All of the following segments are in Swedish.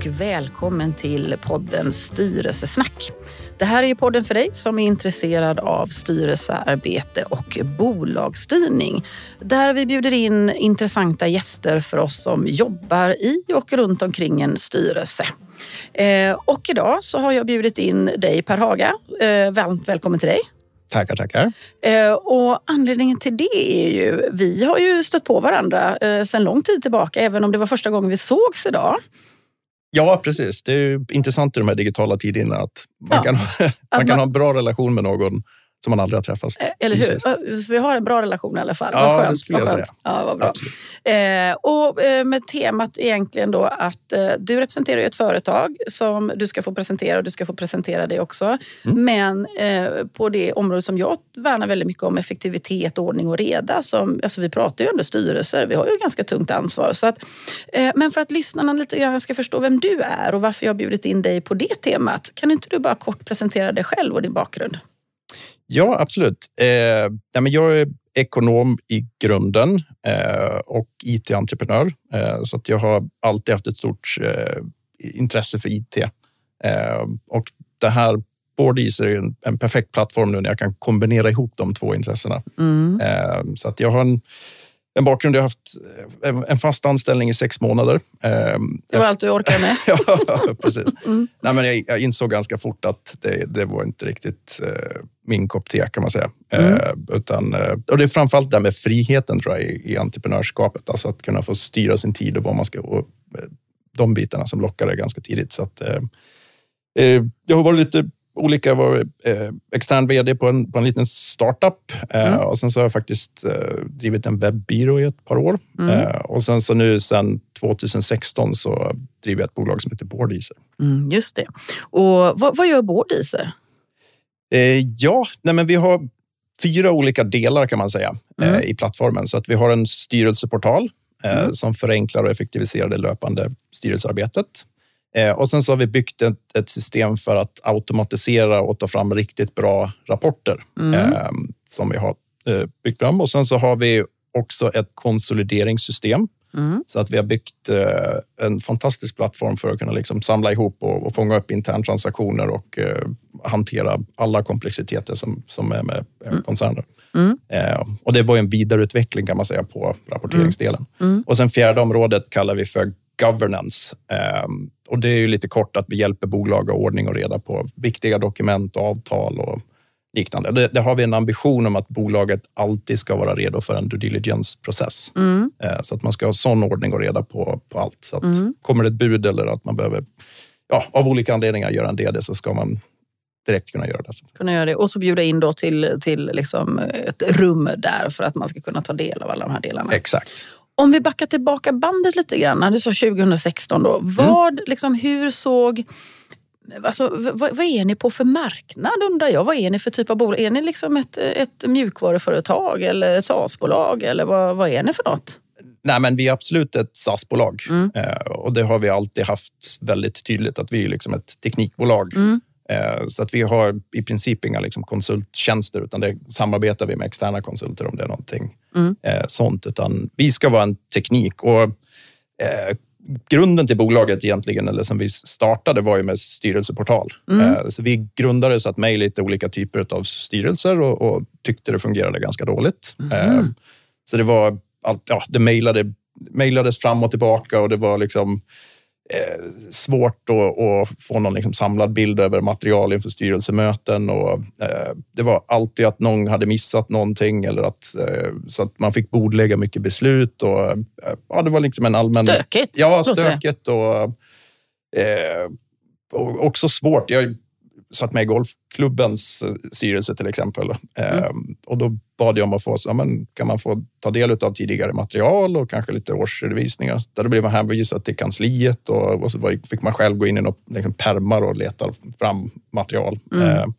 Och välkommen till podden Styrelsesnack. Det här är podden för dig som är intresserad av styrelsearbete och bolagsstyrning. Där vi bjuder in intressanta gäster för oss som jobbar i och runt omkring en styrelse. Eh, och idag så har jag bjudit in dig Per Haga. Eh, varmt välkommen till dig. Tackar, tackar. Eh, och anledningen till det är ju, vi har ju stött på varandra sedan lång tid tillbaka, även om det var första gången vi sågs idag. Ja, precis. Det är intressant i de här digitala tiderna att man, ja. kan, ha, man kan ha en bra relation med någon som man aldrig har träffats. Eh, eller hur? Så vi har en bra relation i alla fall. Ja, vad skönt. det skulle jag säga. Ja, vad bra. Eh, och eh, med temat egentligen då att eh, du representerar ett företag som du ska få presentera och du ska få presentera det också. Mm. Men eh, på det område som jag värnar väldigt mycket om, effektivitet, ordning och reda. Som, alltså vi pratar ju under styrelser, vi har ju ganska tungt ansvar. Så att, men för att lyssnarna lite grann ska förstå vem du är och varför jag har bjudit in dig på det temat. Kan inte du bara kort presentera dig själv och din bakgrund? Ja, absolut. Eh, ja, men jag är ekonom i grunden eh, och it-entreprenör. Eh, så att jag har alltid haft ett stort eh, intresse för it. Eh, och det här Boardease är en, en perfekt plattform nu när jag kan kombinera ihop de två intressena. Mm. Eh, så att jag har en en bakgrund. Jag har haft en fast anställning i sex månader. Ehm, det var allt du orkade med? ja, precis. Mm. Nej, men jag, jag, insåg ganska fort att det, det var inte riktigt uh, min kopp te kan man säga. Mm. Uh, utan, uh, och det är framförallt det här med friheten tror jag, i, i entreprenörskapet. Alltså att kunna få styra sin tid och vad man ska... Och, de bitarna som lockar det ganska tidigt. Så att, jag har varit lite olika, var eh, extern vd på en, på en liten startup eh, mm. och sen så har jag faktiskt eh, drivit en webbyrå i ett par år. Mm. Och sen så nu sen 2016 så driver jag ett bolag som heter Boardeaser. Mm, just det. Och vad, vad gör Boardeaser? Ja, nej men vi har fyra olika delar kan man säga mm. i plattformen. Så att vi har en styrelseportal mm. som förenklar och effektiviserar det löpande styrelsearbetet. Eh, och sen så har vi byggt ett, ett, system för att automatisera och ta fram riktigt bra rapporter mm. eh, som vi har eh, byggt fram. Och sen så har vi också ett konsolideringssystem Mm. Så att vi har byggt eh, en fantastisk plattform för att kunna liksom samla ihop och, och fånga upp interntransaktioner och eh, hantera alla komplexiteter som, som är med mm. koncerner. Mm. Och det var en vidareutveckling kan man säga på rapporteringsdelen. Mm. mm. Och sen fjärde området kallar vi för governance. Och det är ju lite kort att vi hjälper bolag att ordning och reda på viktiga dokument, avtal och liknande. Det, det, har vi en ambition om att bolaget alltid ska vara redo för en due diligence-process. Mm. Uh, så att man ska ha sån ordning och reda på, på allt. Så att mm. kommer det ett bud eller att man behöver ja, av olika anledningar göra en DD så ska man direkt kunna göra det. Kunna göra det. Och så bjuda in då till, till liksom ett rum där för att man ska kunna ta del av alla de här delarna. Exakt. Om vi backar tillbaka bandet lite grann, du sa 2016 då. Vad, mm. liksom, hur såg... Alltså, vad, vad, är ni på för marknad undrar jag? Vad är ni för typ av bolag? Är ni liksom ett, ett mjukvaruföretag eller ett SaaS-bolag eller vad, vad är ni för något? Nej, men vi är absolut ett SaaS-bolag mm. eh, och det har vi alltid haft väldigt tydligt att vi är liksom ett teknikbolag. Mm. Eh, så att vi har i princip inga liksom konsulttjänster utan det samarbetar vi med externa konsulter om det är någonting mm. Eh, sånt. Utan vi ska vara en teknik och eh, grunden till bolaget egentligen, eller som vi startade, var ju med styrelseportal. Mm. Så vi grundade satt med i lite olika typer av styrelser och, och tyckte det fungerade ganska dåligt. Mm. Så det var allt, ja, det mejlade, mejlades fram och tillbaka och det var liksom eh, svårt att, få någon liksom samlad bild över material inför styrelsemöten. Och, eh, det var alltid att någon hade missat någonting eller att, eh, så att man fick bordlägga mycket beslut. Och, eh, ja, det var liksom en allmän... Stökigt. Ja, stökigt. Och, eh, och också svårt. Jag satt med i golfklubbens eh, styrelse till exempel. Mm. Ehm, och då bad jag om att få, ja, men, kan man få ta del av tidigare material och kanske lite årsredovisningar. Där blev man hänvisad till kansliet och, och så fick man själv gå in i något, liksom, permar och leta fram material. Mm. Ehm,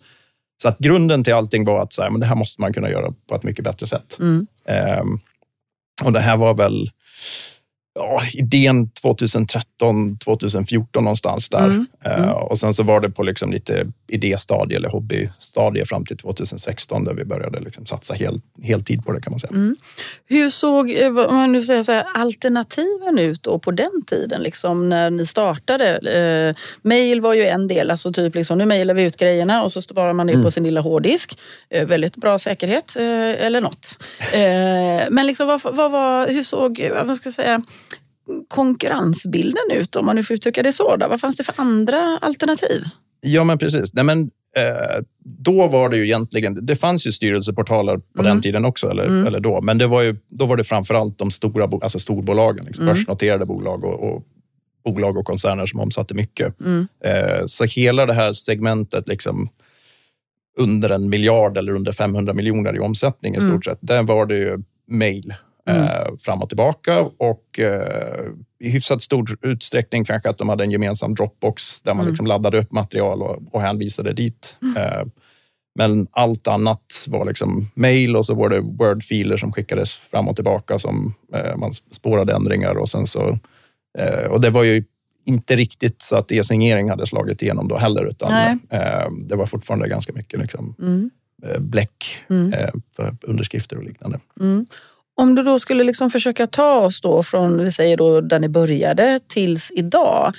så att grunden till allting var att så här, men det här måste man kunna göra på ett mycket bättre sätt. Mm. Ehm, och det här var väl ja, idén 2013, 2014 någonstans där. Mm. Mm. Uh, och sen så var det på liksom lite idéstadie eller hobbystadie fram till 2016 där vi började liksom satsa hel, heltid på det kan man säga. Mm. Hur såg eh, om man nu säger så här, alternativen ut då på den tiden liksom när ni startade? Uh, mail var ju en del, alltså typ liksom, nu mejlar vi ut grejerna och så sparar man det mm. på sin lilla hårddisk. Uh, väldigt bra säkerhet eller något. men liksom, vad, vad var, hur såg, vad ska jag säga, konkurrensbilden ut om man nu får uttrycka det så? Då? Vad fanns det för andra alternativ? Ja, men precis. Nej, men, eh, då var det ju egentligen, det fanns ju styrelseportaler på mm. den tiden också, eller, mm. eller då, men det var ju, då var det framförallt de stora alltså storbolagen, liksom, mm. börsnoterade bolag och, och bolag och koncerner som omsatte mycket. Mm. Eh, så hela det här segmentet liksom, under en miljard eller under 500 miljoner i omsättning i stort mm. sett, där var det ju mail mm. eh, fram och tillbaka och eh, i hyfsat stor utsträckning kanske att de hade en gemensam Dropbox där man mm. liksom laddade upp material och, och hänvisade dit. Mm. Eh, men allt annat var liksom mail och så var det Word-filer som skickades fram och tillbaka som eh, man spårade ändringar och sen så eh, och det var ju inte riktigt så att e-signering hade slagit igenom då heller, utan eh, det var fortfarande ganska mycket liksom, mm. Bläck mm. för underskrifter och liknande. Mm. Om du då skulle liksom försöka ta oss då från vi säger då där ni började tills idag.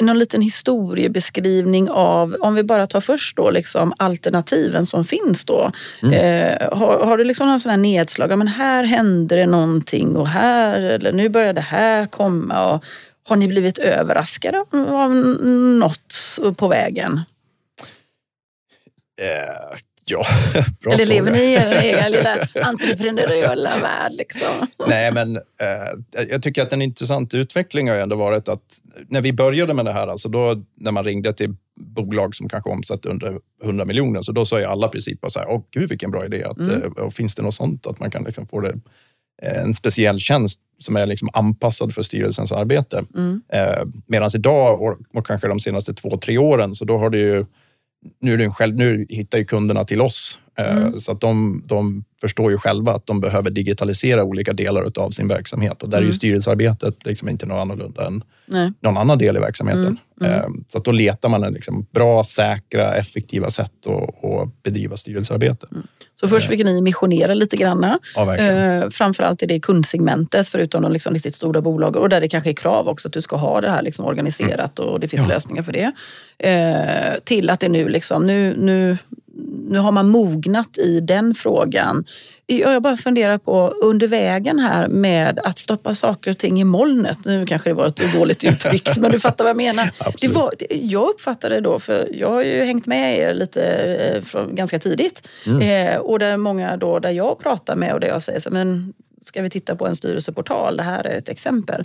Någon liten historiebeskrivning av, om vi bara tar först då liksom alternativen som finns då. Mm. Eh, har, har, du liksom någon sån här nedslag, men här hände det någonting och här, eller nu börjar det här komma. Och, har ni blivit överraskade av något på vägen? Eh, Ja, bra Eller lever ni i er egen lilla entreprenöriella värld? Liksom? Nej, men eh, jag tycker att en intressant utveckling har ändå varit att när vi började med det här, alltså då när man ringde till bolag som kanske omsatte under 100 miljoner, så då sa ju alla principer så här, åh gud vilken bra idé, att, mm. eh, finns det något sånt att man kan liksom få det eh, en speciell tjänst som är liksom anpassad för styrelsens arbete. Mm. Eh, Medan idag, och, och kanske de senaste två, tre åren, så då har det ju nu, är det själv, nu hittar ju kunderna till oss eh, mm. så att de, de förstår ju själva att de behöver digitalisera olika delar av sin verksamhet och där mm. är ju mm. styrelsearbetet liksom inte något annorlunda än Nej. någon annan del i verksamheten. Mm. Mm. Eh, så att då letar man en liksom bra, säkra, effektiva sätt att, att bedriva styrelsearbete. Mm. Så först fick ni missionera lite grann. Ja, eh, framförallt i det kundsegmentet, förutom de liksom riktigt stora bolagen. Och där det kanske är krav också att du ska ha det här liksom organiserat mm. och det finns ja. lösningar för det. Eh, till att det nu liksom, nu, nu, nu har man mognat i den frågan. Jag bara funderar på under vägen här med att stoppa saker och ting i molnet. Nu kanske det var ett dåligt uttryckt, men du fattar vad jag menar. Det var, jag uppfattade det då, för jag har ju hängt med er lite eh, från, ganska tidigt. Mm. Eh, och där många då, där jag pratar med och där jag säger så men ska vi titta på en styrelseportal? Det här är ett exempel.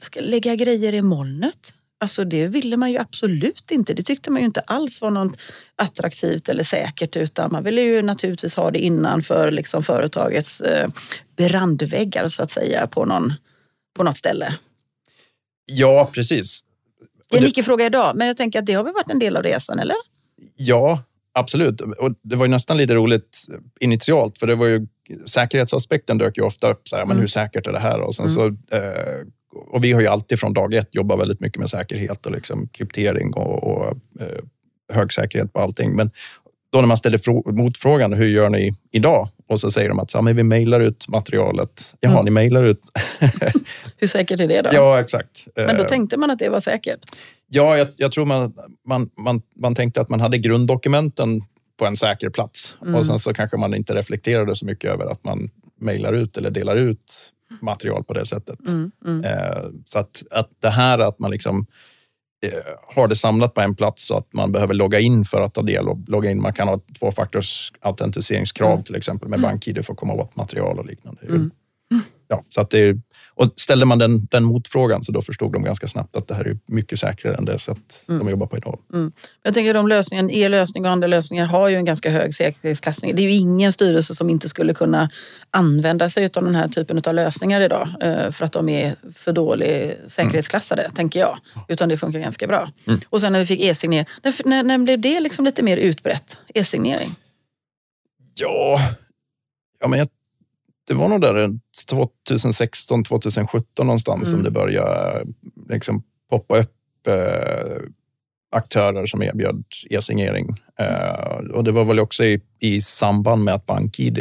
Ska lägga grejer i molnet? Alltså det ville man ju absolut inte. Det tyckte man ju inte alls var något attraktivt eller säkert utan man ville ju naturligtvis ha det innanför liksom företagets eh, brandväggar så att säga på, någon, på något ställe. Ja, precis. Det är en icke-fråga idag, men jag tänker att det har väl varit en del av resan, eller? Ja, absolut. Och det var ju nästan lite roligt initialt, för det var ju säkerhetsaspekten dök ju ofta upp. Så här, men mm. Hur säkert är det här? Och sen mm. så eh, och vi har ju alltid från dag ett jobbat väldigt mycket med säkerhet och liksom kryptering och, och eh, hög säkerhet på allting. Men då när man ställer motfrågan, hur gör ni idag? Och så säger de att ja, men vi mejlar ut materialet. Jaha, mm. ni mejlar ut. hur säkert är det då? Ja, exakt. Men då eh, tänkte man att det var säkert? Ja, jag, jag tror man, man, man, man tänkte att man hade grunddokumenten på en säker plats mm. och sen så kanske man inte reflekterade så mycket över att man mejlar ut eller delar ut material på det sättet. Mm, mm. Eh, så att, att det här att man liksom eh, har det samlat på en plats så att man behöver logga in för att ta del och logga in. Man kan ha tvåfaktors autentiseringskrav mm. till exempel med mm. BankID för att komma åt material och liknande. Mm. Ja, så att det är, och ställde man den, den motfrågan så då förstod de ganska snabbt att det här är mycket säkrare än det sätt mm. de jobbar på idag. Mm. Jag tänker de lösningen, e-lösning och andra lösningar har ju en ganska hög säkerhetsklassning. Det är ju ingen styrelse som inte skulle kunna använda sig av den här typen av lösningar idag eh, för att de är för dåligt säkerhetsklassade, mm. tänker jag. Utan det funkar ganska bra. Mm. Och sen när vi fick e-signering, när, när, när blev det liksom lite mer utbrett? E-signering? Ja, ja men jag det var nog där 2016, 2017 någonstans mm. som det började liksom poppa upp eh, aktörer som erbjöd e-signering. Eh, och det var väl också i, i samband med att BankID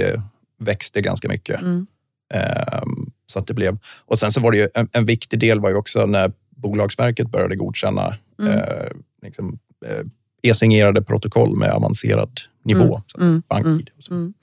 växte ganska mycket. Mm. Eh, så att det blev. Och sen så var det ju en, en, viktig del var ju också när Bolagsverket började godkänna mm. eh, liksom, eh, e-signerade protokoll med avancerad nivå. Mm. mm. BankID. Mm.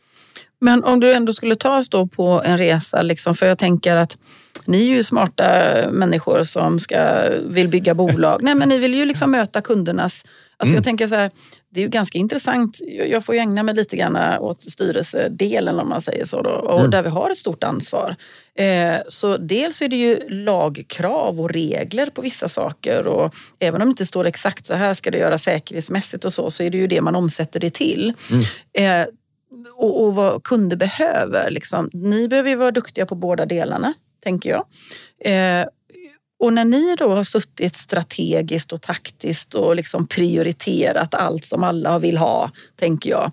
Men om du ändå skulle ta oss då på en resa, liksom, för jag tänker att ni är ju smarta människor som ska, vill bygga bolag. Nej, men ni vill ju liksom möta kundernas... Alltså mm. Jag tänker så här, det är ju ganska intressant. Jag får ju ägna mig lite grann åt styrelsedelen om man säger så. Då, och mm. där vi har ett stort ansvar. Eh, så dels är det ju lagkrav och regler på vissa saker. Och även om det inte står exakt så här ska det göra säkerhetsmässigt och så, så är det ju det man omsätter det till. Mm. Eh, och, och vad kunder behöver. Liksom. Ni behöver ju vara duktiga på båda delarna, tänker jag. Eh, och när ni då har suttit strategiskt och taktiskt och liksom prioriterat allt som alla vill ha, tänker jag.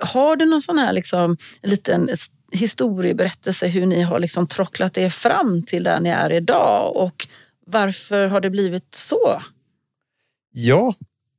Har du någon sån här liksom, liten historieberättelse hur ni har liksom trocklat er fram till där ni är idag och varför har det blivit så? Ja,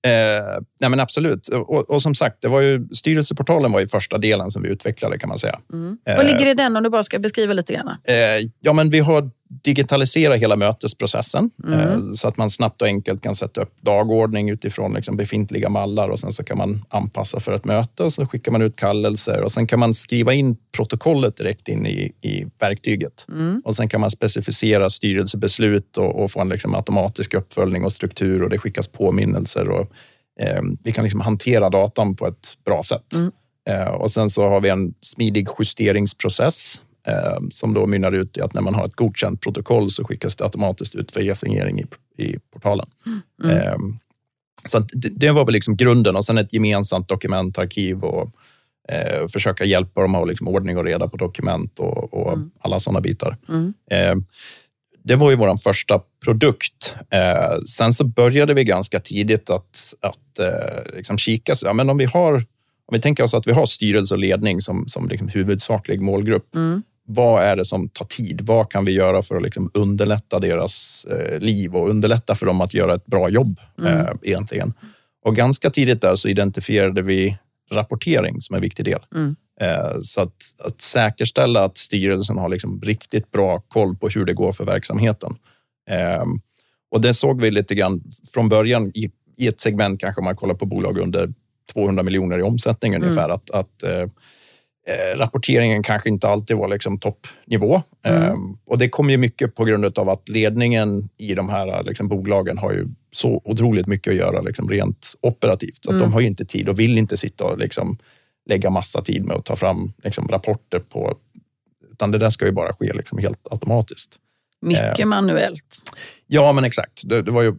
Eh, nej men absolut. Och, och, som sagt, det var ju, styrelseportalen var ju första delen som vi utvecklade kan man säga. Mm. Vad ligger i den om du bara ska beskriva lite grann? Eh, ja, men vi har digitaliserat hela mötesprocessen mm. eh, så att man snabbt och enkelt kan sätta upp dagordning utifrån liksom befintliga mallar och sen så kan man anpassa för ett möte och så skickar man ut kallelser och sen kan man skriva in protokollet direkt in i, i verktyget. Mm. Och sen kan man specificera styrelsebeslut och, och få en liksom automatisk uppföljning och struktur och det skickas påminnelser och eh, vi kan liksom hantera datan på ett bra sätt. Mm. Eh, och sen så har vi en smidig justeringsprocess som då mynnar ut i att när man har ett godkänt protokoll så skickas det automatiskt ut för e-signering i, i portalen. Mm. Eh, så det, det, var väl liksom grunden och sen ett gemensamt dokumentarkiv och eh, försöka hjälpa dem att ha liksom ordning och reda på dokument och, och mm. alla sådana bitar. Mm. Eh, det var ju vår första produkt. Eh, sen så började vi ganska tidigt att, att eh, liksom kika. Så, ja, men om vi har om vi tänker oss att vi har styrelse och ledning som, som liksom huvudsaklig målgrupp. Mm vad är det som tar tid? Vad kan vi göra för att liksom underlätta deras eh, liv och underlätta för dem att göra ett bra jobb mm. eh, egentligen? Och ganska tidigt där så identifierade vi rapportering som en viktig del. Mm. Eh, så att, att, säkerställa att styrelsen har liksom riktigt bra koll på hur det går för verksamheten. Eh, och det såg vi lite grann från början i, i ett segment, kanske om man kollar på bolag under 200 miljoner i omsättning mm. ungefär, att, att eh, rapporteringen kanske inte alltid var liksom toppnivå. Mm. Ehm, och det kommer ju mycket på grund av att ledningen i de här liksom, bolagen har ju så otroligt mycket att göra liksom, rent operativt. Så mm. de har ju inte tid och vill inte sitta och liksom, lägga massa tid med att ta fram liksom, rapporter på... Utan det där ska ju bara ske liksom, helt automatiskt. Mycket eh, manuellt. Ja, men exakt. Det, det, var ju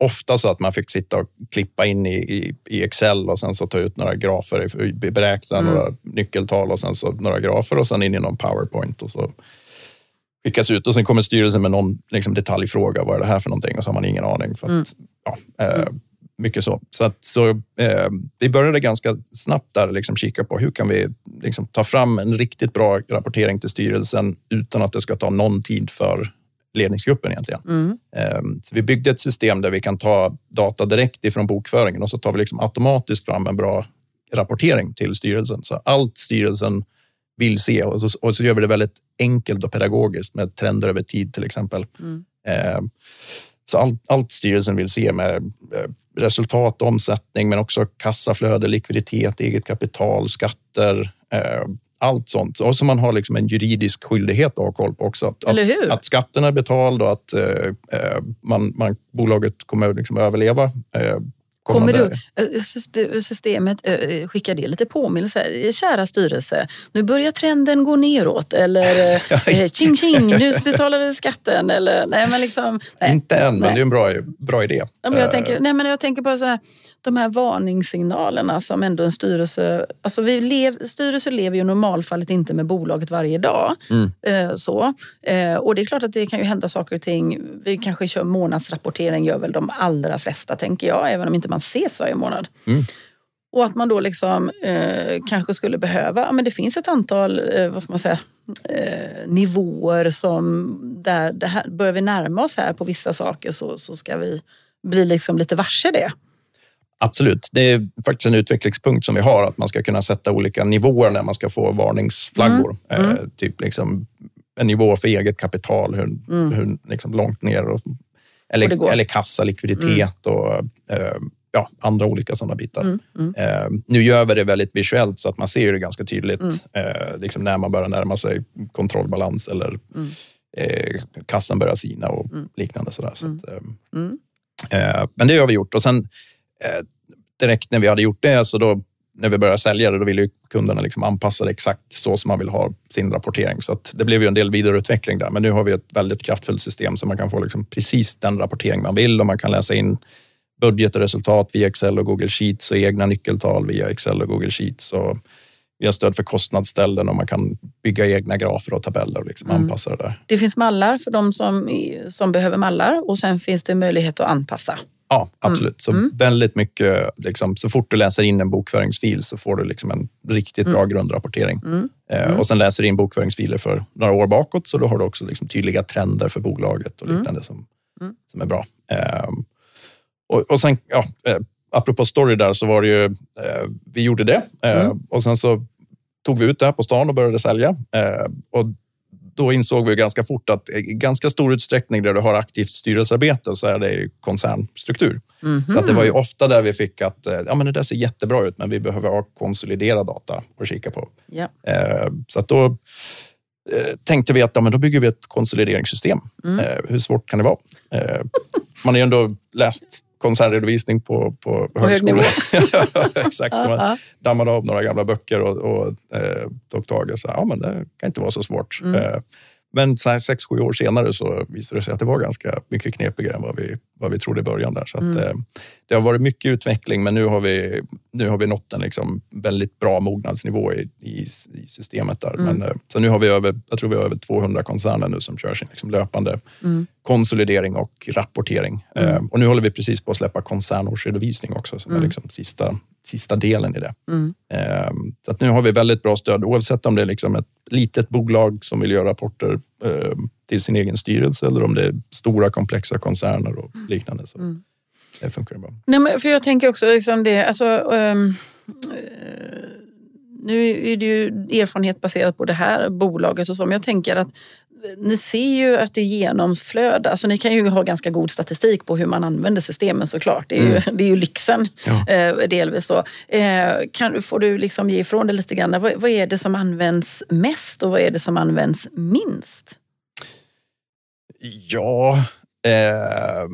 ofta så att man fick sitta och klippa in i, i, i Excel och sen så ta ut några grafer, beräkna mm. några nyckeltal och sen så några grafer och sen in i någon powerpoint och så skickas ut och sen kommer styrelsen med någon liksom, detaljfråga. Vad är det här för någonting? Och så har man ingen aning. För att, mm. ja, eh, mycket så. Så, att, så eh, vi började ganska snabbt där liksom kika på hur kan vi liksom, ta fram en riktigt bra rapportering till styrelsen utan att det ska ta någon tid för ledningsgruppen egentligen. Mm. Ehm, så vi byggde ett system där vi kan ta data direkt ifrån bokföringen och så tar vi liksom automatiskt fram en bra rapportering till styrelsen. Så allt styrelsen vill se och så, och så gör vi det väldigt enkelt och pedagogiskt med trender över tid till exempel. Mm. Ehm, så allt, allt styrelsen vill se med eh, resultat, omsättning, men också kassaflöde, likviditet, eget kapital, skatter, ehm, allt sånt. Och så man har liksom en juridisk skyldighet att ha koll på också. Att, att, att skatten är betald och att eh, eh, man, man, bolaget kommer liksom överleva. Eh, Kommer du, eh, systemet eh, skickar det lite påminnelser? Kära styrelse, nu börjar trenden gå neråt. Eller ching ching, nu betalade skatten. Eller, nej, men liksom, nej. Inte än, nej. men det är en bra, bra idé. Ja, men jag, tänker, nej, men jag tänker på så här, de här varningssignalerna som ändå en styrelse... Alltså vi lev, styrelser lever ju i normalfallet inte med bolaget varje dag. Mm. Eh, så. Eh, och det är klart att det kan ju hända saker och ting. Vi kanske kör månadsrapportering, gör väl de allra flesta tänker jag, även om inte man ses varje månad. Mm. Och att man då liksom, eh, kanske skulle behöva, men det finns ett antal eh, vad ska man säga, eh, nivåer som där det här, börjar vi närma oss här på vissa saker så, så ska vi bli liksom lite varse det. Absolut. Det är faktiskt en utvecklingspunkt som vi har, att man ska kunna sätta olika nivåer när man ska få varningsflaggor. Mm. Mm. Eh, typ liksom en nivå för eget kapital, hur, mm. hur liksom långt ner, och, eller, och eller kassa, likviditet mm. och eh, ja, andra olika sådana bitar. Mm, mm. Eh, nu gör vi det väldigt visuellt så att man ser det ganska tydligt eh, liksom när man börjar närma sig kontrollbalans eller kassan börjar sina och liknande. Sådär. Så att, mm. eh, eh, men det har vi gjort och sen eh, direkt när vi hade gjort det, så då när vi började sälja det, då ville kunderna liksom anpassa det exakt så som man vill ha sin rapportering. Så det blev ju en del vidareutveckling där. Men nu har vi ett väldigt kraftfullt system så man kan få liksom precis den rapportering man vill och man kan läsa in budget och resultat via Excel och Google Sheets och egna nyckeltal via Excel och Google Sheets. Och vi har stöd för kostnadsställen och man kan bygga egna grafer och tabeller och liksom mm. anpassa det där. Det finns mallar för de som, som behöver mallar och sen finns det möjlighet att anpassa. Ja, absolut. Mm. Så mm. väldigt mycket, liksom, så fort du läser in en bokföringsfil så får du liksom en riktigt bra mm. grundrapportering. Mm. Eh, mm. och sen läser du in bokföringsfiler för några år bakåt så då har du också liksom tydliga trender för bolaget och liknande som, som är bra. Eh, och, och sen, ja, eh, apropå story där så var det ju, eh, vi gjorde det eh, mm. och sen så tog vi ut det här på stan och började sälja. Och då insåg vi ganska fort att i ganska stor utsträckning där du har aktivt styrelsearbete så är det koncernstruktur. Mm -hmm. Så att det var ju ofta där vi fick att eh, ja, men det där ser jättebra ut, men vi behöver ha konsoliderad data att kika på. Yeah. Så att då tänkte vi att ja, men då bygger vi ett konsolideringssystem. Mm. Hur svårt kan det vara? Man har ju ändå läst koncernredovisning på, på, på högskolan. Exakt, man dammade av några gamla böcker och, och eh, tog tag i så ja, men det kan inte vara så svårt. Mm. Eh, men sex, sju år senare så visade det sig att det var ganska mycket knepigare än vad vi, vad vi trodde i början. Där. Så att, mm. eh, det har varit mycket utveckling, men nu har vi, nu har vi nått en liksom väldigt bra mognadsnivå i, i, i systemet. där. Mm. Men, eh, så nu har vi över, jag tror vi har över 200 koncerner nu som kör sin liksom löpande mm. konsolidering och rapportering. Mm. Eh, och nu håller vi precis på att släppa koncernårsredovisning också, som är mm. liksom sista, sista delen i det. Mm. Så att nu har vi väldigt bra stöd, oavsett om det är liksom ett litet bolag som vill göra rapporter till sin egen styrelse eller om det är stora komplexa koncerner och liknande. Så mm. det funkar bra. Nej, men för jag tänker också liksom det, alltså, um, nu är det ju erfarenhet baserat på det här bolaget och så, men jag tänker att ni ser ju att det är genomflöd. Alltså ni kan ju ha ganska god statistik på hur man använder systemen såklart. Det är ju, mm. det är ju lyxen ja. eh, delvis. Då. Eh, kan, får du liksom ge ifrån dig lite grann. Vad, vad, är det som används mest och vad är det som används minst? Ja, eh,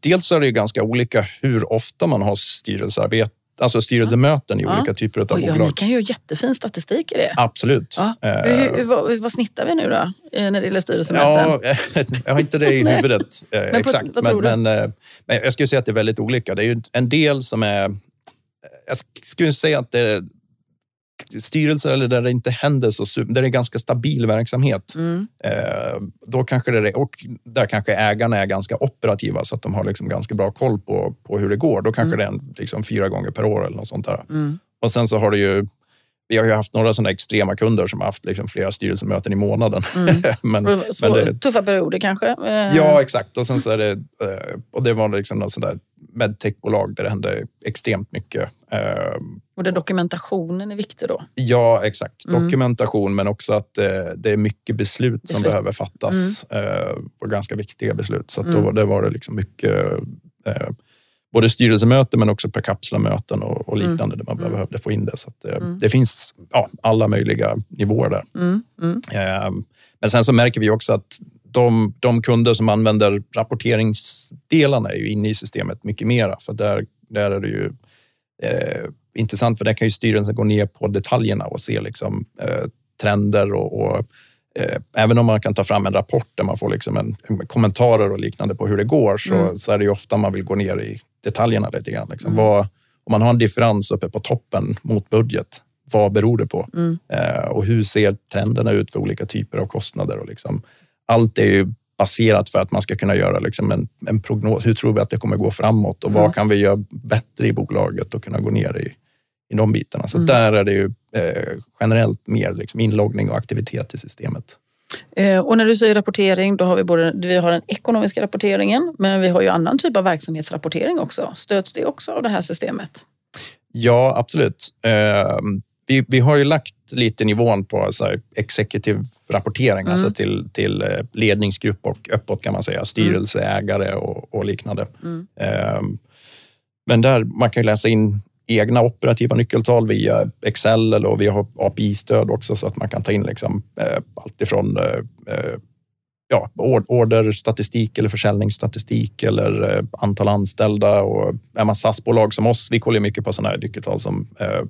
dels är det ju ganska olika hur ofta man har styrelsearbete alltså styrelsemöten i ja. olika typer av bolag. Ja, ni kan ju ha jättefin statistik i det. Absolut. Ja. Hur, hur, vad, snittar vi nu då eh, när det gäller styrelsemöten? Ja, jag har inte det i huvudet eh, men på, exakt. men, men, eh, men, jag skulle säga att det är väldigt olika. Det är ju en del som är... Jag skulle säga att det styrelser eller där det inte händer så där det är ganska stabil verksamhet. Mm. Eh, då kanske det och där kanske ägarna är ganska operativa så att de har liksom ganska bra koll på, på hur det går. Då kanske mm. det är en, liksom fyra gånger per år eller något sånt där. Mm. Och sen så har det ju vi har ju haft några sådana extrema kunder som har haft liksom flera styrelsemöten i månaden. Mm. men, så, men det, tuffa perioder kanske? Eh. Ja, exakt. Och, sen så är det, eh, och det var liksom något sånt där medtechbolag där det hände extremt mycket. Ehm, och där dokumentationen är viktig då? Ja, exakt. Mm. Dokumentation, men också att eh, det är mycket beslut, beslut. som behöver fattas. Mm. och ganska viktiga beslut. Så mm. då det var det liksom mycket både styrelsemöten men också per kapsla-möten och, och, liknande mm. där man mm. behövde få in det. Så att, mm. Det finns ja, alla möjliga nivåer där. Mm. Mm. Eh, men sen så märker vi också att de, de, kunder som använder rapporteringsdelarna är ju inne i systemet mycket mera. För där, där är det ju eh, intressant, för där kan ju styrelsen gå ner på detaljerna och se liksom, eh, trender och, och eh, Även om man kan ta fram en rapport där man får liksom en, en kommentarer och liknande på hur det går så, mm. så är det ju ofta man vill gå ner i detaljerna lite grann. Liksom. Mm. Vad, om man har en differens uppe på toppen mot budget, vad beror det på? Mm. Eh, och hur ser trenderna ut för olika typer av kostnader? Och liksom, allt är ju baserat för att man ska kunna göra liksom en, en prognos. Hur tror vi att det kommer gå framåt och vad Mm. kan vi göra bättre i bolaget och kunna gå ner i, i de bitarna. Så Mm. där är det ju eh, generellt mer liksom inloggning och aktivitet i systemet. Eh, Och när du säger rapportering, då har vi både vi har den ekonomiska rapporteringen, men vi har ju annan typ av verksamhetsrapportering också. Stöds det också av det här systemet? Ja, absolut. Eh, vi, vi har ju lagt lite nivån på så här, executive rapportering, Mm. alltså till, till eh, ledningsgrupp och uppåt kan man säga, styrelse, ägare och, och liknande. Mm. Eh, men där man kan ju läsa in egna operativa nyckeltal via Excel eller och vi har API-stöd också så att man kan ta in liksom, eh, allt ifrån eh, eh, ja, ord- orderstatistik eller försäljningsstatistik eller eh, antal anställda. Och är man SAS-bolag som oss, vi kollar mycket på sådana här nyckeltal som eh,